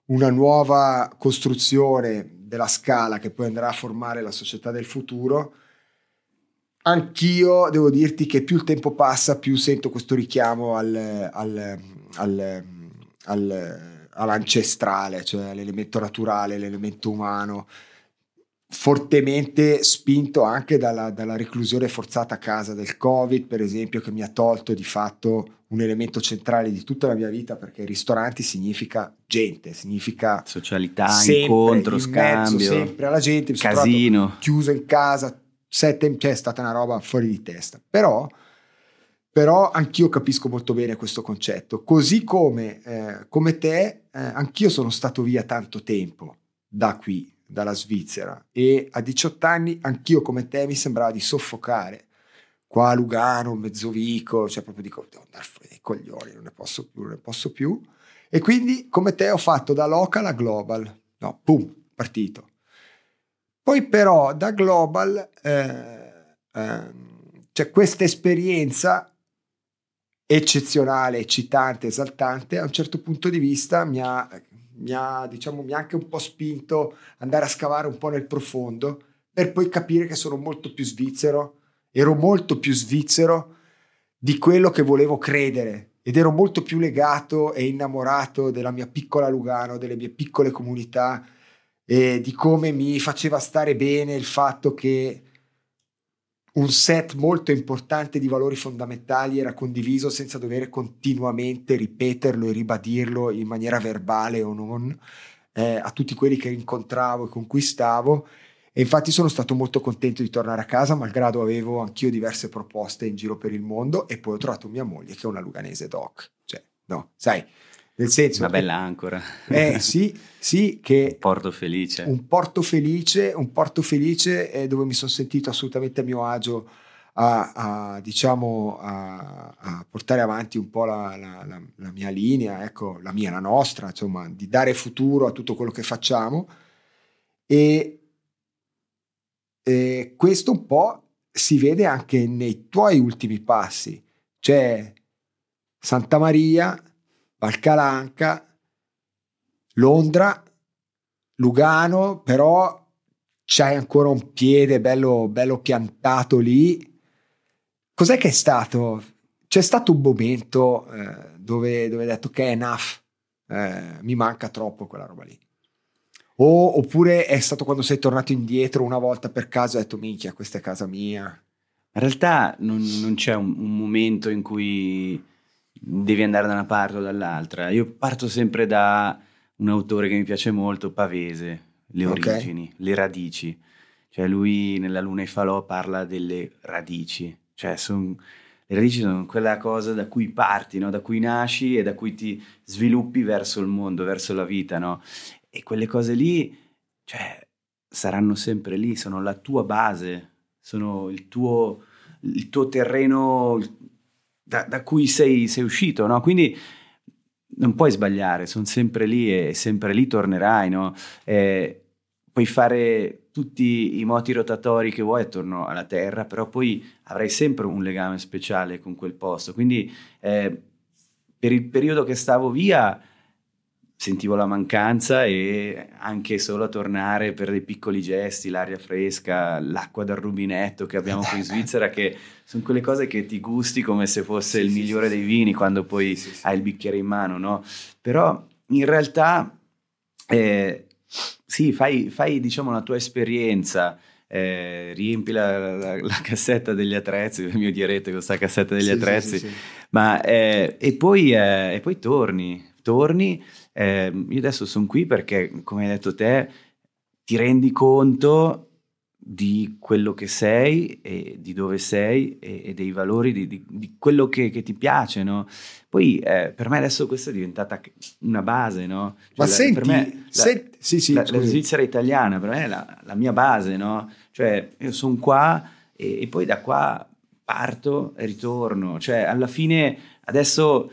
una nuova costruzione della scala che poi andrà a formare la società del futuro, anch'io devo dirti che più il tempo passa, più sento questo richiamo al, al, al, all'ancestrale, cioè all'elemento naturale, l'elemento umano, fortemente spinto anche dalla, dalla reclusione forzata a casa del Covid, per esempio, che mi ha tolto di fatto un elemento centrale di tutta la mia vita perché ristoranti significa gente, significa socialità, sempre, incontro, in scambio, mezzo, sempre alla gente, casino, chiuso in casa, sette, cioè è stata una roba fuori di testa. Però, però anch'io capisco molto bene questo concetto, così come, eh, come te, eh, anch'io sono stato via tanto tempo da qui, dalla Svizzera e a 18 anni anch'io come te mi sembrava di soffocare qua a Lugano, Mezzovico, cioè proprio dico, devo andare fuori dai coglioni, non ne posso più, non ne posso più. E quindi come te ho fatto da local a global, no, pum, partito. Poi però da global, eh, eh, cioè questa esperienza eccezionale, eccitante, esaltante, a un certo punto di vista mi ha, mi ha, diciamo, mi ha anche un po' spinto ad andare a scavare un po' nel profondo per poi capire che sono molto più svizzero. Ero molto più svizzero di quello che volevo credere ed ero molto più legato e innamorato della mia piccola Lugano, delle mie piccole comunità e di come mi faceva stare bene il fatto che un set molto importante di valori fondamentali era condiviso senza dover continuamente ripeterlo e ribadirlo in maniera verbale o non eh, a tutti quelli che incontravo e conquistavo e infatti sono stato molto contento di tornare a casa, malgrado avevo anch'io diverse proposte in giro per il mondo e poi ho trovato mia moglie che è una luganese doc. Cioè, no, sai, nel senso... Una bella ancora. Eh sì, sì, che... Un porto felice. Un porto felice, un porto felice eh, dove mi sono sentito assolutamente a mio agio a, a diciamo, a, a, portare avanti un po' la, la, la, la, mia linea, ecco, la mia, la nostra, insomma, di dare futuro a tutto quello che facciamo. E e questo un po' si vede anche nei tuoi ultimi passi, cioè Santa Maria, Valcalanca, Londra, Lugano, però c'hai ancora un piede bello, bello piantato lì. Cos'è che è stato? C'è stato un momento eh, dove, dove hai detto che è enough, eh, mi manca troppo quella roba lì. O, oppure è stato quando sei tornato indietro una volta per caso e hai detto minchia questa è casa mia. In realtà non, non c'è un, un, momento in cui devi andare da una parte o dall'altra. Io parto sempre da un autore che mi piace molto, Pavese, Le origini, okay. le radici. Cioè lui nella Luna e Falò parla delle radici. Cioè son, le radici sono quella cosa da cui parti, no? da cui nasci e da cui ti sviluppi verso il mondo, verso la vita. No? E quelle cose lì, cioè, saranno sempre lì, sono la tua base, sono il tuo, il tuo terreno da, da cui sei, sei uscito, no? Quindi non puoi sbagliare, sono sempre lì e sempre lì tornerai, no? E puoi fare tutti i moti rotatori che vuoi attorno alla Terra, però poi avrai sempre un legame speciale con quel posto. Quindi eh, per il periodo che stavo via sentivo la mancanza e anche solo a tornare per dei piccoli gesti, l'aria fresca, l'acqua dal rubinetto che abbiamo qui in Svizzera, che sono quelle cose che ti gusti come se fosse sì, il migliore sì, dei vini quando poi sì, hai il bicchiere in mano, no? Però in realtà eh, sì, fai, fai diciamo la tua esperienza. Eh, riempi la, la, la, cassetta degli attrezzi, mi odierete questa cassetta degli attrezzi, ma eh, e, poi, eh, e poi torni, torni eh, io adesso sono qui perché, come hai detto te, ti rendi conto di quello che sei e di dove sei e, e dei valori di, di, di quello che, che, ti piace, no? Poi eh, per me adesso questa è diventata una base, no? Cioè, Ma la, senti, per me, la, senti, sì, sì, la, la, Svizzera italiana per me è la, la mia base, no? Cioè io sono qua e, e poi da qua parto e ritorno, cioè alla fine adesso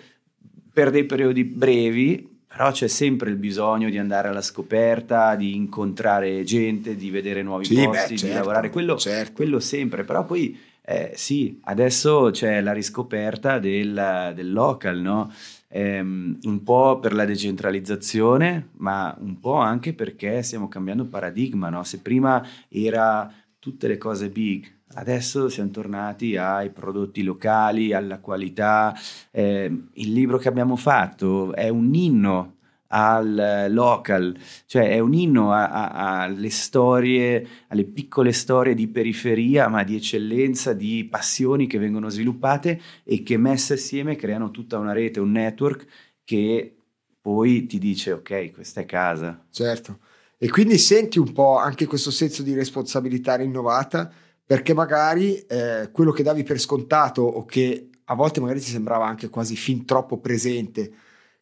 per dei periodi brevi però c'è sempre il bisogno di andare alla scoperta, di incontrare gente, di vedere nuovi sì, posti, beh, certo, di lavorare, quello, certo. quello, sempre, però poi eh, sì, adesso c'è la riscoperta del, del local, no? ehm, un po' per la decentralizzazione, ma un po' anche perché stiamo cambiando paradigma, no? se prima era tutte le cose big, Adesso siamo tornati ai prodotti locali, alla qualità. Eh, il libro che abbiamo fatto è un inno al local, cioè è un inno alle storie, alle piccole storie di periferia, ma di eccellenza, di passioni che vengono sviluppate e che messe assieme creano tutta una rete, un network che poi ti dice ok, questa è casa. Certo. E quindi senti un po' anche questo senso di responsabilità rinnovata perché magari eh, quello che davi per scontato o che a volte magari ti sembrava anche quasi fin troppo presente,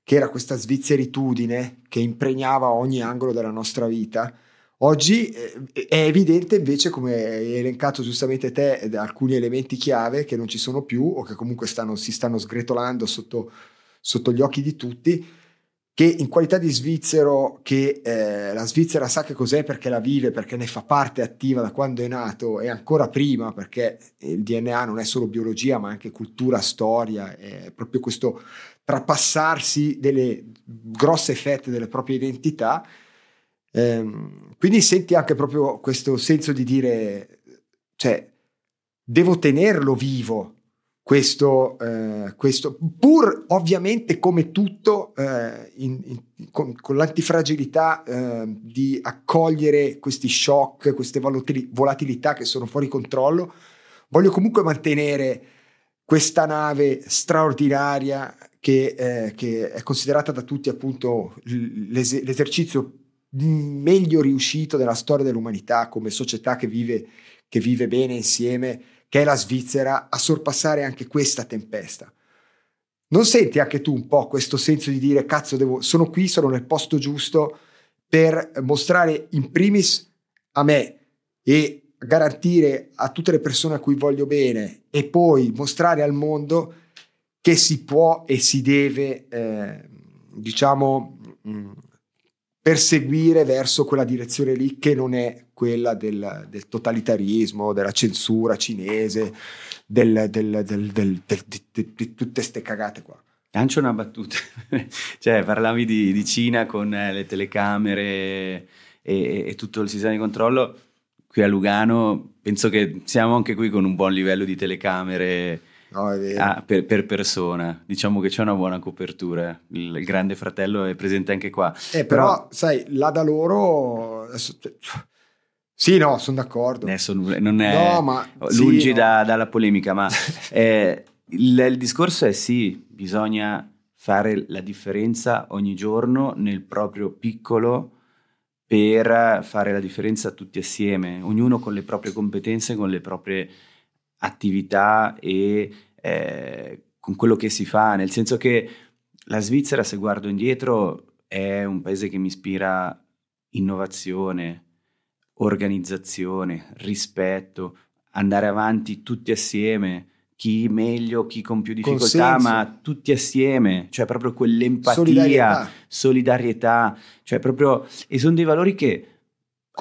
che era questa svizzeritudine che impregnava ogni angolo della nostra vita, oggi eh, è evidente invece, come hai elencato giustamente te, alcuni elementi chiave che non ci sono più o che comunque stanno, si stanno sgretolando sotto, sotto gli occhi di tutti che in qualità di svizzero, che eh, la Svizzera sa che cos'è perché la vive, perché ne fa parte attiva da quando è nato e ancora prima perché il DNA non è solo biologia ma anche cultura, storia, è proprio questo trapassarsi delle grosse fette delle proprie identità. Ehm, quindi senti anche proprio questo senso di dire, cioè, devo tenerlo vivo questo, eh, questo, pur ovviamente come tutto eh, in, in, con, con, l'antifragilità eh, di accogliere questi shock, queste volatilità che sono fuori controllo, voglio comunque mantenere questa nave straordinaria che, eh, che è considerata da tutti appunto l'es- l'esercizio meglio riuscito della storia dell'umanità come società che vive, che vive bene insieme che è la Svizzera, a sorpassare anche questa tempesta. Non senti anche tu un po' questo senso di dire cazzo, devo, sono qui, sono nel posto giusto per mostrare in primis a me e garantire a tutte le persone a cui voglio bene e poi mostrare al mondo che si può e si deve, eh, diciamo, mh, perseguire verso quella direzione lì che non è quella del, del totalitarismo, della censura cinese, del, del, di, tutte queste cagate qua. Lancio una battuta, cioè parlavi di, di, Cina con eh, le telecamere e, e tutto il sistema di controllo, qui a Lugano penso che siamo anche qui con un buon livello di telecamere No, ah, per, per, persona, diciamo che c'è una buona copertura. Il, il Grande Fratello è presente anche qua. Eh, però, però, sai, là da loro. Sì, no, sono d'accordo. Adesso non è no, ma, lungi sì, da, no. dalla polemica, ma eh, il, il discorso è sì, bisogna fare la differenza ogni giorno nel proprio piccolo per fare la differenza tutti assieme, ognuno con le proprie competenze, con le proprie attività e eh, con quello che si fa, nel senso che la Svizzera, se guardo indietro, è un paese che mi ispira innovazione, organizzazione, rispetto, andare avanti tutti assieme, chi meglio, chi con più difficoltà, Consenso. ma tutti assieme, cioè proprio quell'empatia, solidarietà, solidarietà cioè proprio, e sono dei valori che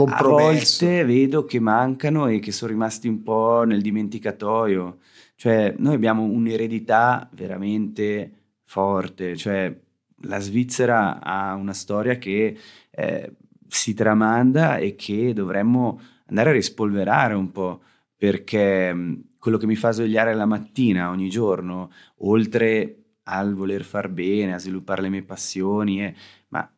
a volte vedo che mancano e che sono rimasti un po' nel dimenticatoio. Cioè, noi abbiamo un'eredità veramente forte, cioè la Svizzera ha una storia che eh, si tramanda e che dovremmo andare a rispolverare un po', perché quello che mi fa svegliare la mattina ogni giorno, oltre al voler far bene, a sviluppare le mie passioni, è, ma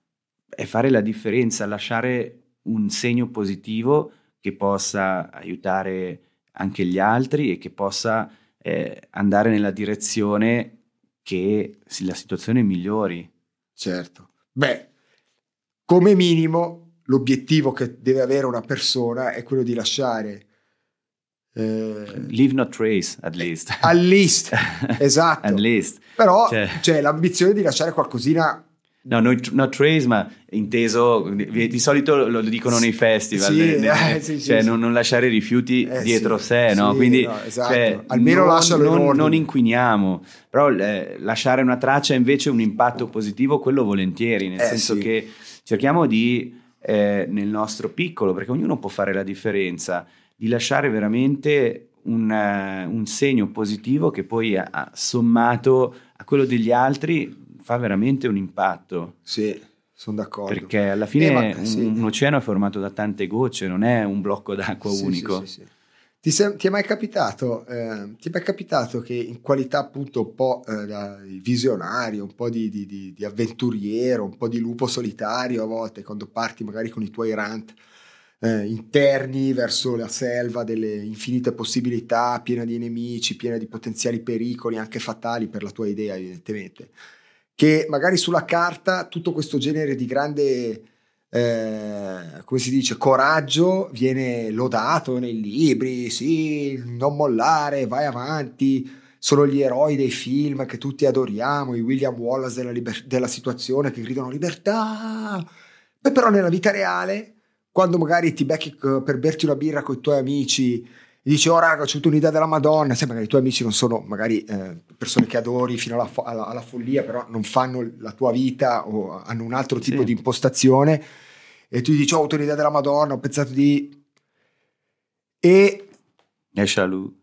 è fare la differenza, lasciare un segno positivo che possa aiutare anche gli altri e che possa eh, andare nella direzione che la situazione migliori. Certo. Beh, come minimo l'obiettivo che deve avere una persona è quello di lasciare eh, Leave no trace, at least. At least, esatto. at least. Però cioè. c'è l'ambizione di lasciare qualcosina No, no, no trace, ma inteso, di solito lo dicono nei festival, sì, ne, ne, eh, sì, cioè non, non, lasciare rifiuti eh, dietro sé, no? Quindi, no, esatto. cioè, almeno non, lascialo non, non inquiniamo, però eh, lasciare una traccia invece un impatto positivo, quello volentieri, nel eh, senso che cerchiamo di, eh, nel nostro piccolo, perché ognuno può fare la differenza, di lasciare veramente un, uh, un segno positivo che poi ha sommato a quello degli altri fa veramente un impatto. Sì, sono d'accordo. Perché alla fine eh, ma, sì. un, oceano è formato da tante gocce, non è un blocco d'acqua sì, unico. Sì, ti, sei, ti, è mai capitato, eh, ti è mai capitato che in qualità appunto un po' eh, di visionario, un po' di, di, di, di, avventuriero, un po' di lupo solitario a volte, quando parti magari con i tuoi rant eh, interni verso la selva delle infinite possibilità, piena di nemici, piena di potenziali pericoli, anche fatali per la tua idea evidentemente che magari sulla carta tutto questo genere di grande, eh, come si dice, coraggio viene lodato nei libri, sì, non mollare, vai avanti, sono gli eroi dei film che tutti adoriamo, i William Wallace della, liber- della situazione che gridano libertà. Poi però nella vita reale, quando magari ti becchi per berti una birra con i tuoi amici dici oh raga ho avuto un'idea della Madonna se magari i tuoi amici non sono magari eh, persone che adori fino alla, fo- alla, alla, follia però non fanno la tua vita o hanno un altro tipo sì. di impostazione e tu dici oh, ho avuto un'idea della Madonna ho pensato di e Escialù.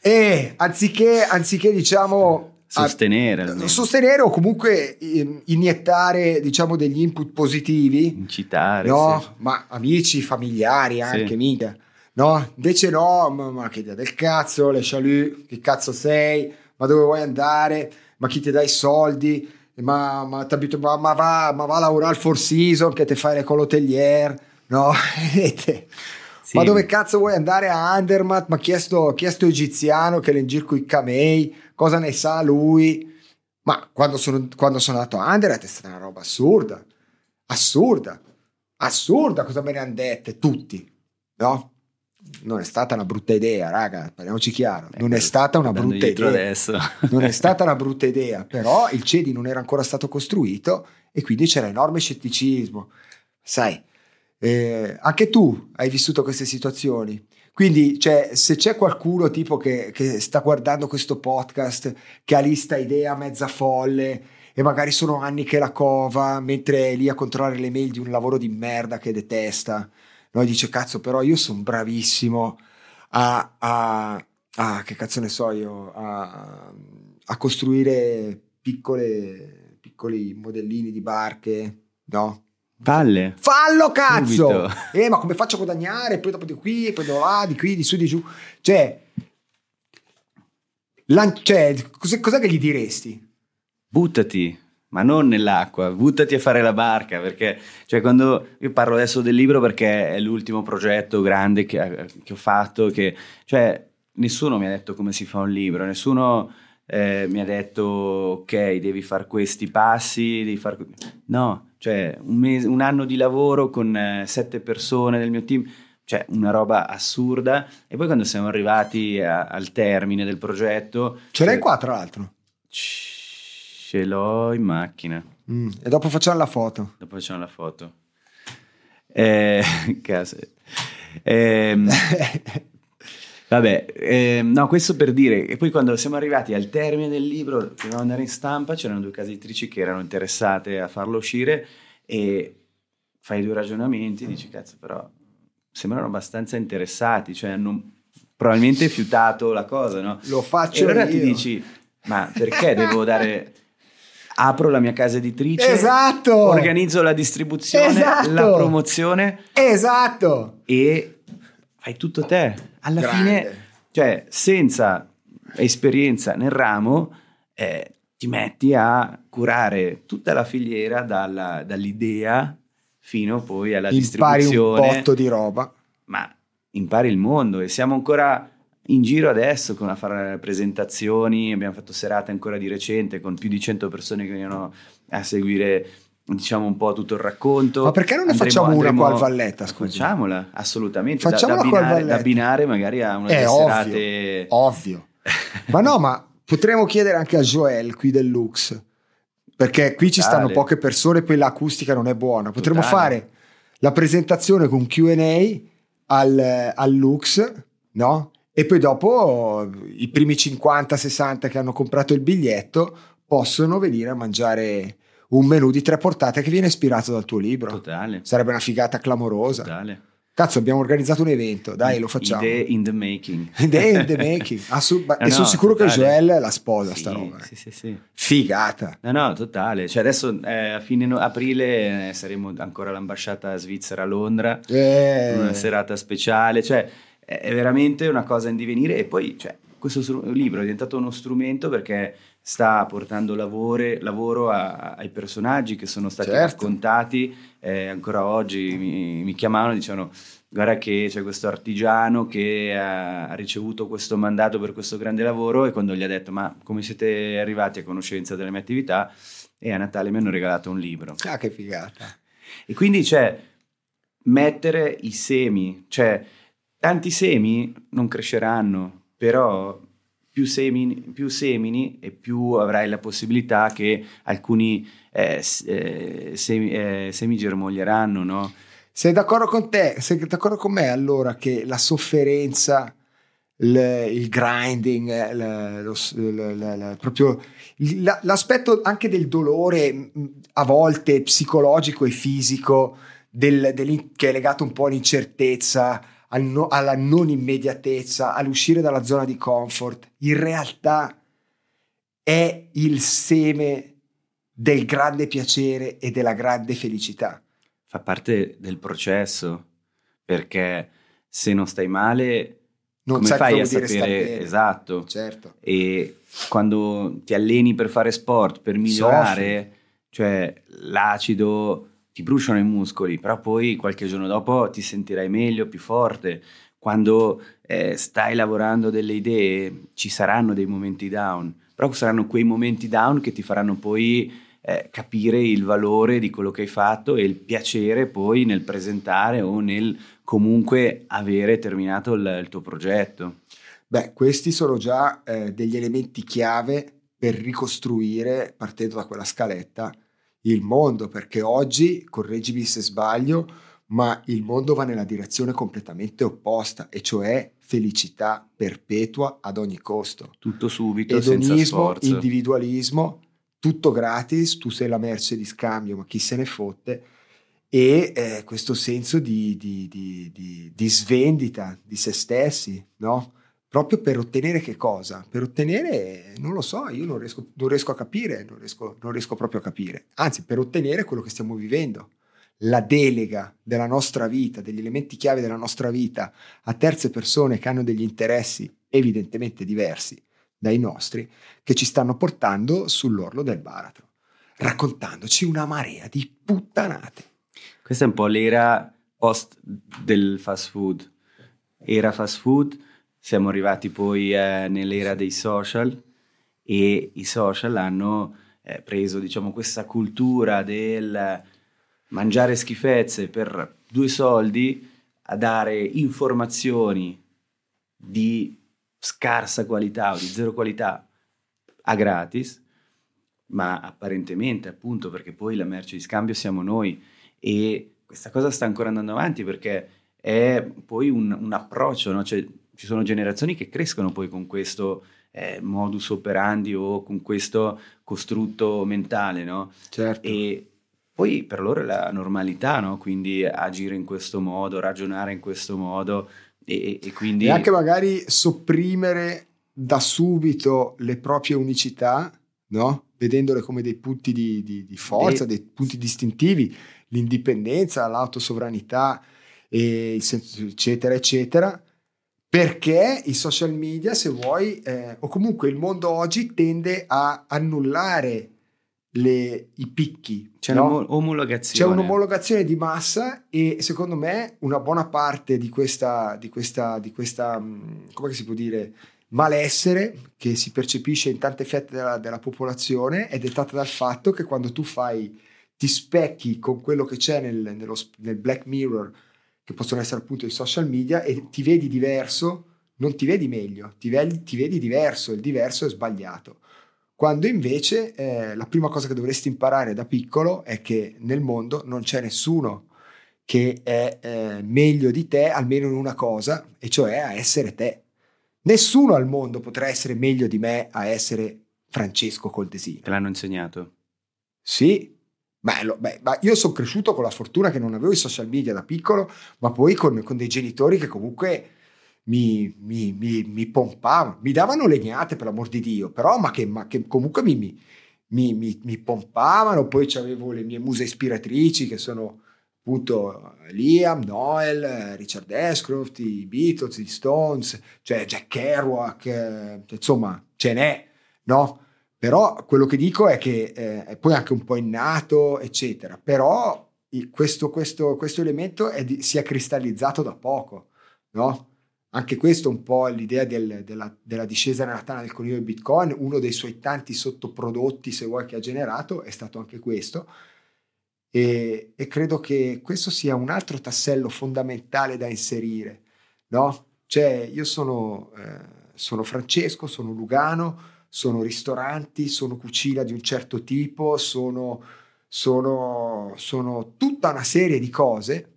e anziché, anziché diciamo sostenere a, sostenere o comunque iniettare diciamo degli input positivi incitare no sì. ma amici familiari anche sì. mica No, invece no, ma, ma che idea del cazzo, le chalut, che cazzo sei, ma dove vuoi andare, ma chi ti dà i soldi, ma, ma, ma, ma va, ma va a lavorare al Four Seasons che ti fai le colotelier, no? sì. Ma dove cazzo vuoi andare a Andermatt? Ma chi è sto, chi è sto egiziano che le in giro i camei? Cosa ne sa lui? Ma quando sono, quando sono andato a Andermatt è stata una roba assurda, assurda, assurda cosa me ne hanno dette tutti, no? Non è stata una brutta idea, raga, parliamoci chiaro, eh, non è stata una brutta idea. Adesso. non è stata una brutta idea, però il CEDI non era ancora stato costruito e quindi c'era enorme scetticismo. Sai, eh, anche tu hai vissuto queste situazioni. Quindi, cioè, se c'è qualcuno tipo che, che sta guardando questo podcast, che ha lì sta idea mezza folle e magari sono anni che la cova, mentre è lì a controllare le mail di un lavoro di merda che detesta, no? dice cazzo però io sono bravissimo a, a, a, che cazzo ne so io a, a costruire piccole, piccoli modellini di barche no? Palle. Fallo cazzo! Eh, ma come faccio a guadagnare? Poi dopo di qui, poi di là, di qui, di su, di giù. Cioè, lan- cioè cos'è, cos'è, che gli diresti? Buttati ma non nell'acqua, buttati a fare la barca, perché cioè, quando io parlo adesso del libro perché è l'ultimo progetto grande che, che ho fatto, che, cioè, nessuno mi ha detto come si fa un libro, nessuno eh, mi ha detto ok, devi fare questi passi, devi fare... No, cioè un, mese, un anno di lavoro con eh, sette persone del mio team, cioè una roba assurda, e poi quando siamo arrivati a, al termine del progetto... Ce l'hai cioè, qua tra l'altro? Ce l'ho in macchina. Mm, e dopo facciamo la foto. Dopo facciamo la foto. Eh, eh, vabbè, eh, no, questo per dire, e poi quando siamo arrivati al termine del libro, dovevamo andare in stampa, c'erano due case editrici che erano interessate a farlo uscire e fai due ragionamenti, dici cazzo però sembrano abbastanza interessati, cioè hanno probabilmente fiutato la cosa, no? Lo faccio e allora io. ti dici, ma perché devo dare apro la mia casa editrice, esatto. organizzo la distribuzione, esatto. la promozione. Esatto. E fai tutto te. Alla Grande. fine, cioè, senza esperienza nel ramo, eh, ti metti a curare tutta la filiera dalla, dall'idea fino poi alla impari distribuzione. Impari un botto di roba. Ma impari il mondo e siamo ancora in giro adesso con a fare presentazioni, abbiamo fatto serate ancora di recente con più di 100 persone che venivano a seguire diciamo un po' tutto il racconto. Ma perché non ne andremo, facciamo una qua al Valletta? Scusi. Facciamola, assolutamente. Facciamola da, da, abbinare, da abbinare magari a una delle ovvio, serate... Ovvio. ma no, ma potremmo chiedere anche a Joel qui del Lux, perché qui ci Totale. stanno poche persone poi l'acustica non è buona. Potremmo Totale. fare la presentazione con Q&A al, al Lux, no? E poi dopo i primi 50-60 che hanno comprato il biglietto possono venire a mangiare un menù di tre portate che viene ispirato dal tuo libro. Totale. Sarebbe una figata clamorosa. Totale. Cazzo, abbiamo organizzato un evento, dai, lo facciamo. Idee in the making. Idee in the making. Assu- no, e sono sicuro totale. che Joel la sposa sì, sta roba. Sì, sì, sì. Figata. No, no, totale. Cioè adesso eh, a fine no- aprile eh, saremo ancora all'ambasciata svizzera a Londra. Eh. Una serata speciale. Cioè è veramente una cosa in divenire e poi cioè, questo libro è diventato uno strumento perché sta portando lavore, lavoro a, ai personaggi che sono stati certo. raccontati, eh, ancora oggi mi, mi chiamavano e dicevano guarda che c'è questo artigiano che ha ricevuto questo mandato per questo grande lavoro e quando gli ha detto ma come siete arrivati a conoscenza delle mie attività e a Natale mi hanno regalato un libro. Ah che figata. E quindi c'è mettere i semi, cioè Tanti semi non cresceranno, però più semini, più semini e più avrai la possibilità che alcuni eh, eh, semi, eh, semi, germoglieranno, no? Sei d'accordo con te? Sei d'accordo con me allora che la sofferenza, il, il grinding, eh, lo, lo, lo, proprio l'aspetto anche del dolore a volte psicologico e fisico del, del, che è legato un po' all'incertezza, al no, alla non immediatezza, all'uscire dalla zona di comfort, in realtà è il seme del grande piacere e della grande felicità. Fa parte del processo, perché se non stai male non come sai fai a sapere esatto Certo. e quando ti alleni per fare sport per migliorare cioè l'acido ti bruciano i muscoli però poi qualche giorno dopo ti sentirai meglio più forte quando eh, stai lavorando delle idee ci saranno dei momenti down però saranno quei momenti down che ti faranno poi eh, capire il valore di quello che hai fatto e il piacere poi nel presentare o nel comunque avere terminato il, il tuo progetto. Beh, questi sono già eh, degli elementi chiave per ricostruire, partendo da quella scaletta, il mondo, perché oggi, correggimi se sbaglio, ma il mondo va nella direzione completamente opposta, e cioè felicità perpetua ad ogni costo. Tutto subito, senza Edonismo, sforzo. individualismo, tutto gratis, tu sei la merce di scambio, ma chi se ne fotte, e eh, questo senso di- di- di- di svendita di se stessi, no? Proprio per ottenere che cosa? Per ottenere, non lo so, io non riesco, non riesco a capire, non riesco, non riesco proprio a capire. Anzi, per ottenere quello che stiamo vivendo, la delega della nostra vita, degli elementi chiave della nostra vita a terze persone che hanno degli interessi evidentemente diversi dai nostri, che ci stanno portando sull'orlo del baratro, raccontandoci una marea di puttanate. Questa è un po' l'era post del fast food. Era fast food, siamo arrivati poi eh, nell'era dei social e i social hanno eh, preso diciamo questa cultura del mangiare schifezze per due soldi a dare informazioni di scarsa qualità o di zero qualità a gratis, ma apparentemente appunto perché poi la merce di scambio siamo noi e questa cosa sta ancora andando avanti perché è poi un, un approccio, no? Cioè, ci sono generazioni che crescono poi con questo eh, modus operandi o con questo costrutto mentale, no? Certo. E poi per loro è la normalità, no? Quindi agire in questo modo, ragionare in questo modo e, e quindi... E anche magari sopprimere da subito le proprie unicità, no? vedendole come dei punti di, di- di forza, E- dei punti distintivi, l'indipendenza, l'autosovranità, e senso- eccetera, eccetera, perché i social media, se vuoi, eh, o comunque il mondo oggi tende a annullare le- i picchi. C'è no? un'omologazione. C'è un'omologazione di massa e secondo me una buona parte di questa, di questa, di questa mh, come si può dire, malessere che si percepisce in tante fette della, della popolazione è dettata dal fatto che quando tu fai, ti specchi con quello che c'è nel, nello nel Black Mirror, che possono essere appunto i social media, e ti vedi diverso, non ti vedi meglio, ti vedi, ti vedi diverso, il diverso è sbagliato. Quando invece eh, la prima cosa che dovresti imparare da piccolo è che nel mondo non c'è nessuno che è eh, meglio di te, almeno in una cosa, e cioè a essere te. Nessuno al mondo potrà essere meglio di me a essere Francesco Coldesino. Te l'hanno insegnato. Sì, beh, lo- beh, io sono cresciuto con la fortuna che non avevo i social media da piccolo, ma poi con, con dei genitori che comunque mi, mi, mi, mi pompavano, mi davano legnate per l'amor di Dio, però ma che, ma che comunque mi, pompavano, poi avevo le mie muse ispiratrici che sono appunto Liam, Noel, Richard Ashcroft, i Beatles, gli Stones, cioè Jack Kerouac, eh, insomma ce n'è, no? Però quello che dico è che eh, è poi anche un po' innato, eccetera. Però questo, questo, questo elemento è di- si è cristallizzato da poco, no? Anche questo è un po' l'idea del- della, della discesa nella tana del coniglio del Bitcoin, uno dei suoi tanti sottoprodotti, se vuoi, che ha generato, è stato anche questo. E, e credo che questo sia un altro tassello fondamentale da inserire, no? Cioè, io sono, eh, sono Francesco, sono Lugano, sono ristoranti, sono cucina di un certo tipo, sono, sono, sono tutta una serie di cose.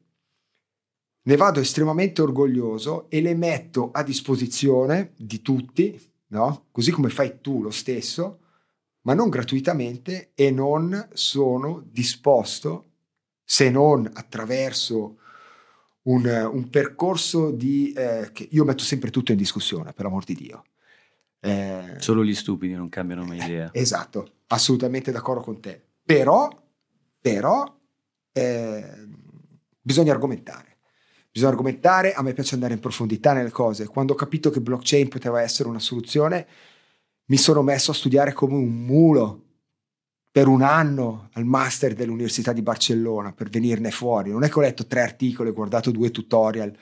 Ne vado estremamente orgoglioso e le metto a disposizione di tutti, no? Così come fai tu lo stesso, ma non gratuitamente e non sono disposto, se non attraverso un, un percorso di... eh, che io metto sempre tutto in discussione, per amor di Dio. Eh, Solo gli stupidi non cambiano mai idea. Esatto, assolutamente d'accordo con te. Però, però eh, bisogna argomentare. bisogna argomentare, a me piace andare in profondità nelle cose. Quando ho capito che blockchain poteva essere una soluzione, mi sono messo a studiare come un mulo per un anno al master dell'Università di Barcellona per venirne fuori. Non è che ho letto tre articoli, ho guardato due tutorial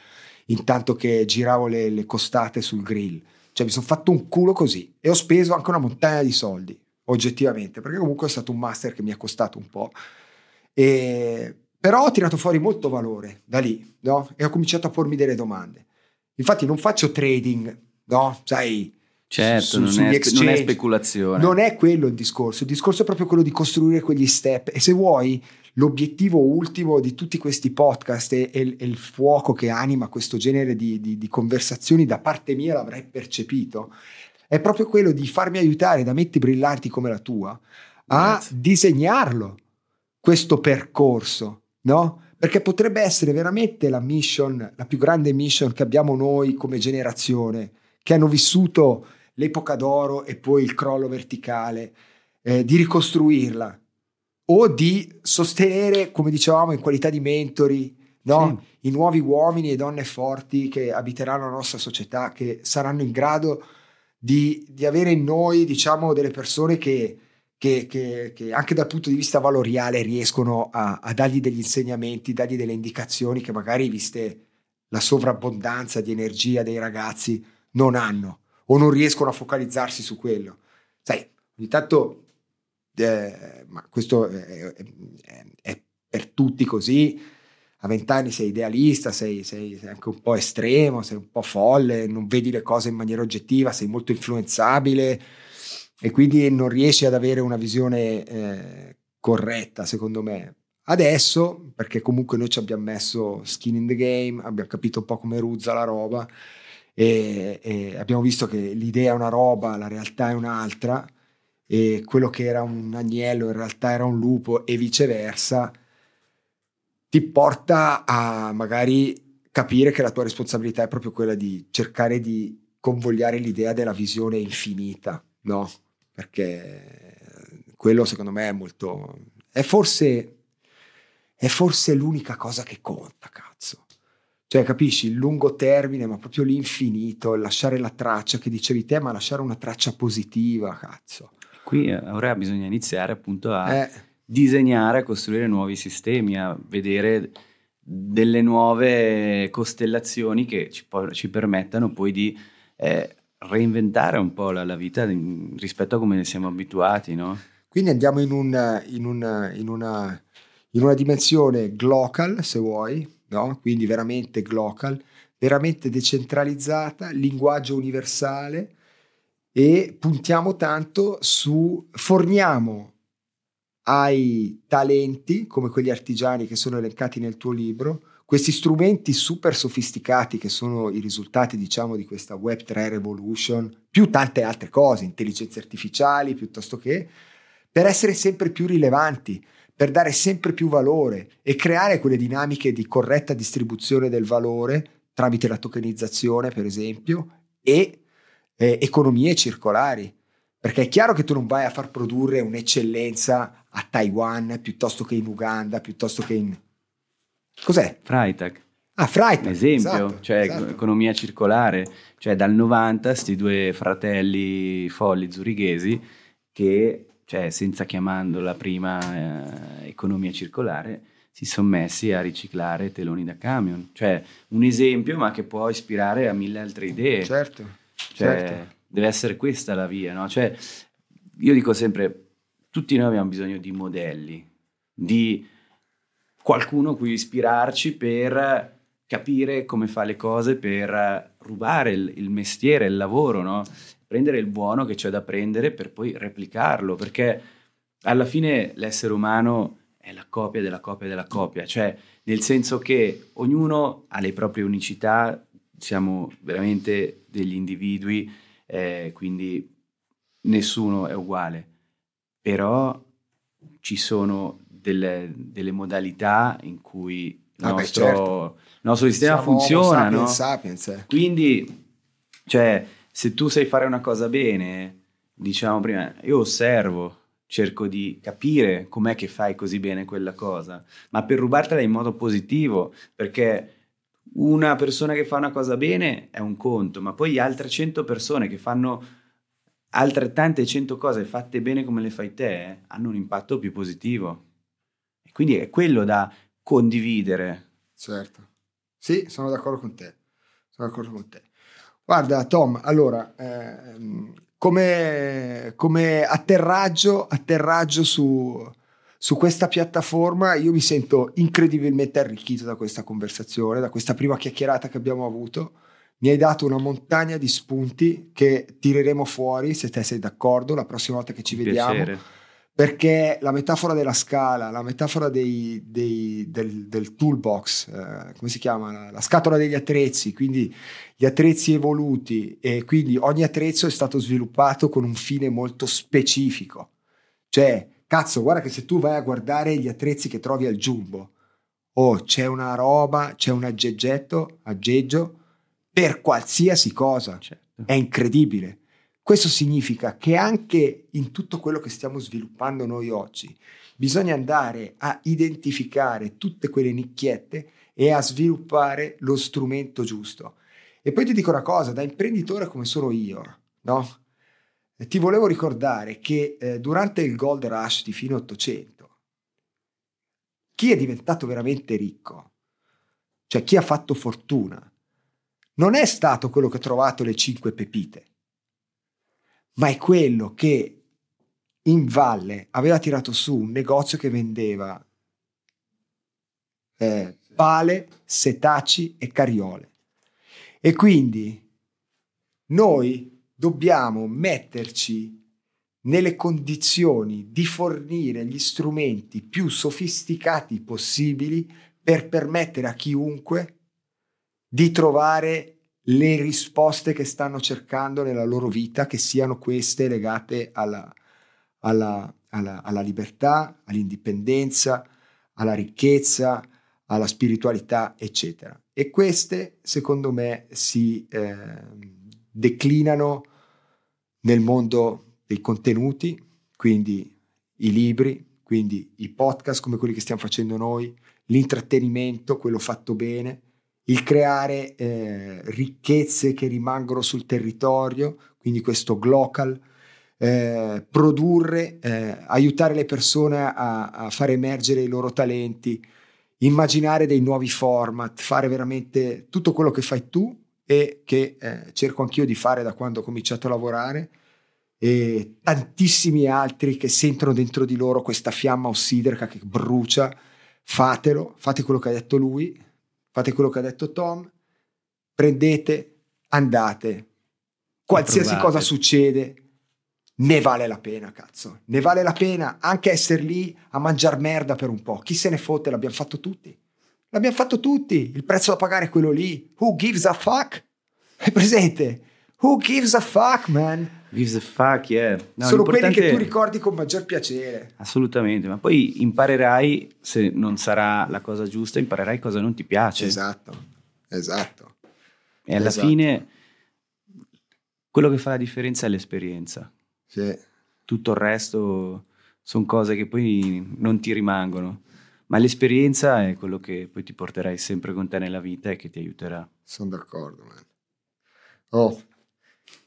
intanto che giravo le, le costate sul grill. Cioè mi sono fatto un culo così e ho speso anche una montagna di soldi, oggettivamente, perché comunque è stato un master che mi ha costato un po'. E, però ho tirato fuori molto valore da lì, no? E ho cominciato a pormi delle domande. Infatti non faccio trading, no? Sai, Certo, su, non, è, non, è, speculazione. Non è quello il discorso, il discorso è proprio quello di costruire quegli step e se vuoi l'obiettivo ultimo di tutti questi podcast e, e, e il fuoco che anima questo genere di, di, di conversazioni da parte mia l'avrei percepito, è proprio quello di farmi aiutare da menti brillanti come la tua a Grazie. disegnarlo, questo percorso, no? Perché potrebbe essere veramente la mission, la più grande mission che abbiamo noi come generazione, che hanno vissuto l'epoca d'oro e poi il crollo verticale, eh, di ricostruirla o di sostenere, come dicevamo, in qualità di mentori, no? sì. i nuovi uomini e donne forti che abiteranno la nostra società, che saranno in grado di, di avere in noi, diciamo, delle persone che, che, che, che, anche dal punto di vista valoriale riescono a, a dargli degli insegnamenti, dargli delle indicazioni che magari, viste la sovrabbondanza di energia dei ragazzi, non hanno o non riescono a focalizzarsi su quello. Sai, ogni tanto, ma questo è, è, è, per tutti così, a vent'anni sei idealista, sei, sei, sei, anche un po' estremo, sei un po' folle, non vedi le cose in maniera oggettiva, sei molto influenzabile e quindi non riesci ad avere una visione eh, corretta, secondo me. Adesso, perché comunque noi ci abbiamo messo skin in the game, abbiamo capito un po' come ruzza la roba, e, e abbiamo visto che l'idea è una roba, la realtà è un'altra e quello che era un agnello in realtà era un lupo e viceversa, ti porta a magari capire che la tua responsabilità è proprio quella di cercare di convogliare l'idea della visione infinita, no? Perché quello secondo me è molto... è forse, è forse l'unica cosa che conta, cazzo. Cioè, capisci, il lungo termine, ma proprio l'infinito, lasciare la traccia che dicevi te, ma lasciare una traccia positiva, cazzo. Qui eh, ora bisogna iniziare appunto a eh. disegnare, a costruire nuovi sistemi, a vedere delle nuove costellazioni che ci, ci permettano poi di eh, reinventare un po' la, la vita di, rispetto a come ne siamo abituati, no? Quindi andiamo in, un, in, un, in, una, in una dimensione global, se vuoi, no? quindi veramente global, veramente decentralizzata, linguaggio universale e puntiamo tanto su, forniamo ai talenti, come quegli artigiani che sono elencati nel tuo libro, questi strumenti super sofisticati che sono i risultati, diciamo, di questa Web3 Revolution, più tante altre cose, intelligenze artificiali piuttosto che, per essere sempre più rilevanti, per dare sempre più valore e creare quelle dinamiche di corretta distribuzione del valore tramite la tokenizzazione, per esempio, e eh, economie circolari. Perché è chiaro che tu non vai a far produrre un'eccellenza a Taiwan piuttosto che in Uganda, piuttosto che in... Cos'è? Freitag. Ah, Freitag. Esempio, esatto, cioè esatto. economia circolare. Cioè dal 90 questi due fratelli folli zurighesi che cioè senza chiamando la prima eh, economia circolare, si sono messi a riciclare teloni da camion. Cioè un esempio, ma che può ispirare a mille altre idee. Certo. Cioè, certo. Deve essere questa la via, no? Cioè, io dico sempre, tutti noi abbiamo bisogno di modelli, di qualcuno a cui ispirarci per capire come fa le cose, per rubare il, il mestiere, il lavoro, no? prendere il buono che c'è da prendere per poi replicarlo, perché alla fine l'essere umano è la copia della copia della copia, cioè nel senso che ognuno ha le proprie unicità, siamo veramente degli individui, eh, quindi nessuno è uguale, però ci sono delle, delle modalità in cui il, ah nostro, beh, certo. il nostro, sistema Siamo funziona. Sapiens, no? sapiens, eh. Quindi, cioè, se tu sai fare una cosa bene, diciamo prima, io osservo, cerco di capire com'è che fai così bene quella cosa, ma per rubartela in modo positivo, perché una persona che fa una cosa bene è un conto, ma poi altre 100 persone che fanno altrettante 100 cose fatte bene come le fai te eh, hanno un impatto più positivo. E quindi è quello da condividere. Certo. Sì, sono d'accordo con te. Sono d'accordo con te. Guarda, Tom, allora, ehm, come, come atterraggio, atterraggio su, su questa piattaforma io mi sento incredibilmente arricchito da questa conversazione, da questa prima chiacchierata che abbiamo avuto. Mi hai dato una montagna di spunti che tireremo fuori, se te sei d'accordo, la prossima volta che ci vediamo. Piacere. Perché la metafora della scala, la metafora dei, dei, del, del, toolbox, eh, come si chiama? La, la scatola degli attrezzi, quindi gli attrezzi evoluti e quindi ogni attrezzo è stato sviluppato con un fine molto specifico. Cioè, Cazzo, guarda che se tu vai a guardare gli attrezzi che trovi al Jumbo, oh, c'è una roba, c'è un aggeggetto, aggeggio per qualsiasi cosa. Certo. È incredibile. Questo significa che anche in tutto quello che stiamo sviluppando noi oggi, bisogna andare a identificare tutte quelle nicchiette e a sviluppare lo strumento giusto. E poi ti dico una cosa, da imprenditore come sono io, no? Ti volevo ricordare che eh, durante il gold rush di fine 800, chi è diventato veramente ricco, cioè chi ha fatto fortuna, non è stato quello che ha trovato le cinque pepite, ma è quello che in valle aveva tirato su un negozio che vendeva eh, pale, setaci e cariole. E quindi noi dobbiamo metterci nelle condizioni di fornire gli strumenti più sofisticati possibili per permettere a chiunque di trovare le risposte che stanno cercando nella loro vita, che siano queste legate alla, alla, alla, alla libertà, all'indipendenza, alla ricchezza, alla spiritualità, eccetera. E queste, secondo me, si eh, declinano nel mondo dei contenuti, quindi i libri, quindi i podcast come quelli che stiamo facendo noi, l'intrattenimento, quello fatto bene, il creare eh, ricchezze che rimangono sul territorio, quindi questo glocal, eh, produrre, eh, aiutare le persone a, a far emergere i loro talenti, immaginare dei nuovi format, fare veramente tutto quello che fai tu e che eh, cerco anch'io di fare da quando ho cominciato a lavorare. E tantissimi altri che sentono dentro di loro questa fiamma ossidrica che brucia, fatelo, fate quello che ha detto lui, fate quello che ha detto Tom, prendete, andate, qualsiasi cosa succede, ne vale la pena, cazzo, ne vale la pena anche essere lì a mangiare merda per un po', chi se ne fotte, l'abbiamo fatto tutti. L'abbiamo fatto tutti. Il prezzo da pagare è quello lì. Who gives a fuck? È presente? Who gives a fuck, man? Gives a fuck, yeah. No, Sono quelli che tu ricordi con maggior piacere. Assolutamente, ma poi imparerai, se non sarà la cosa giusta, imparerai cosa non ti piace. Esatto, esatto. E alla esatto. fine quello che fa la differenza è l'esperienza. Sì. Tutto il resto sono cose che poi non ti rimangono ma l'esperienza è quello che poi ti porterai sempre con te nella vita e che ti aiuterà. Sono d'accordo, man. Oh,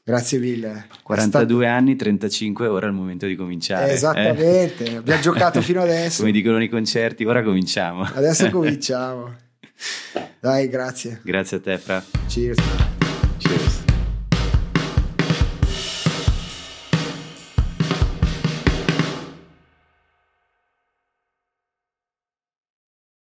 grazie mille. 42 stato... anni, 35, ora è il momento di cominciare. Eh? Esattamente, eh? abbiamo giocato fino adesso. Come dicono nei concerti, ora cominciamo. Adesso cominciamo. Dai, grazie. Grazie a te, Fra. Cheers.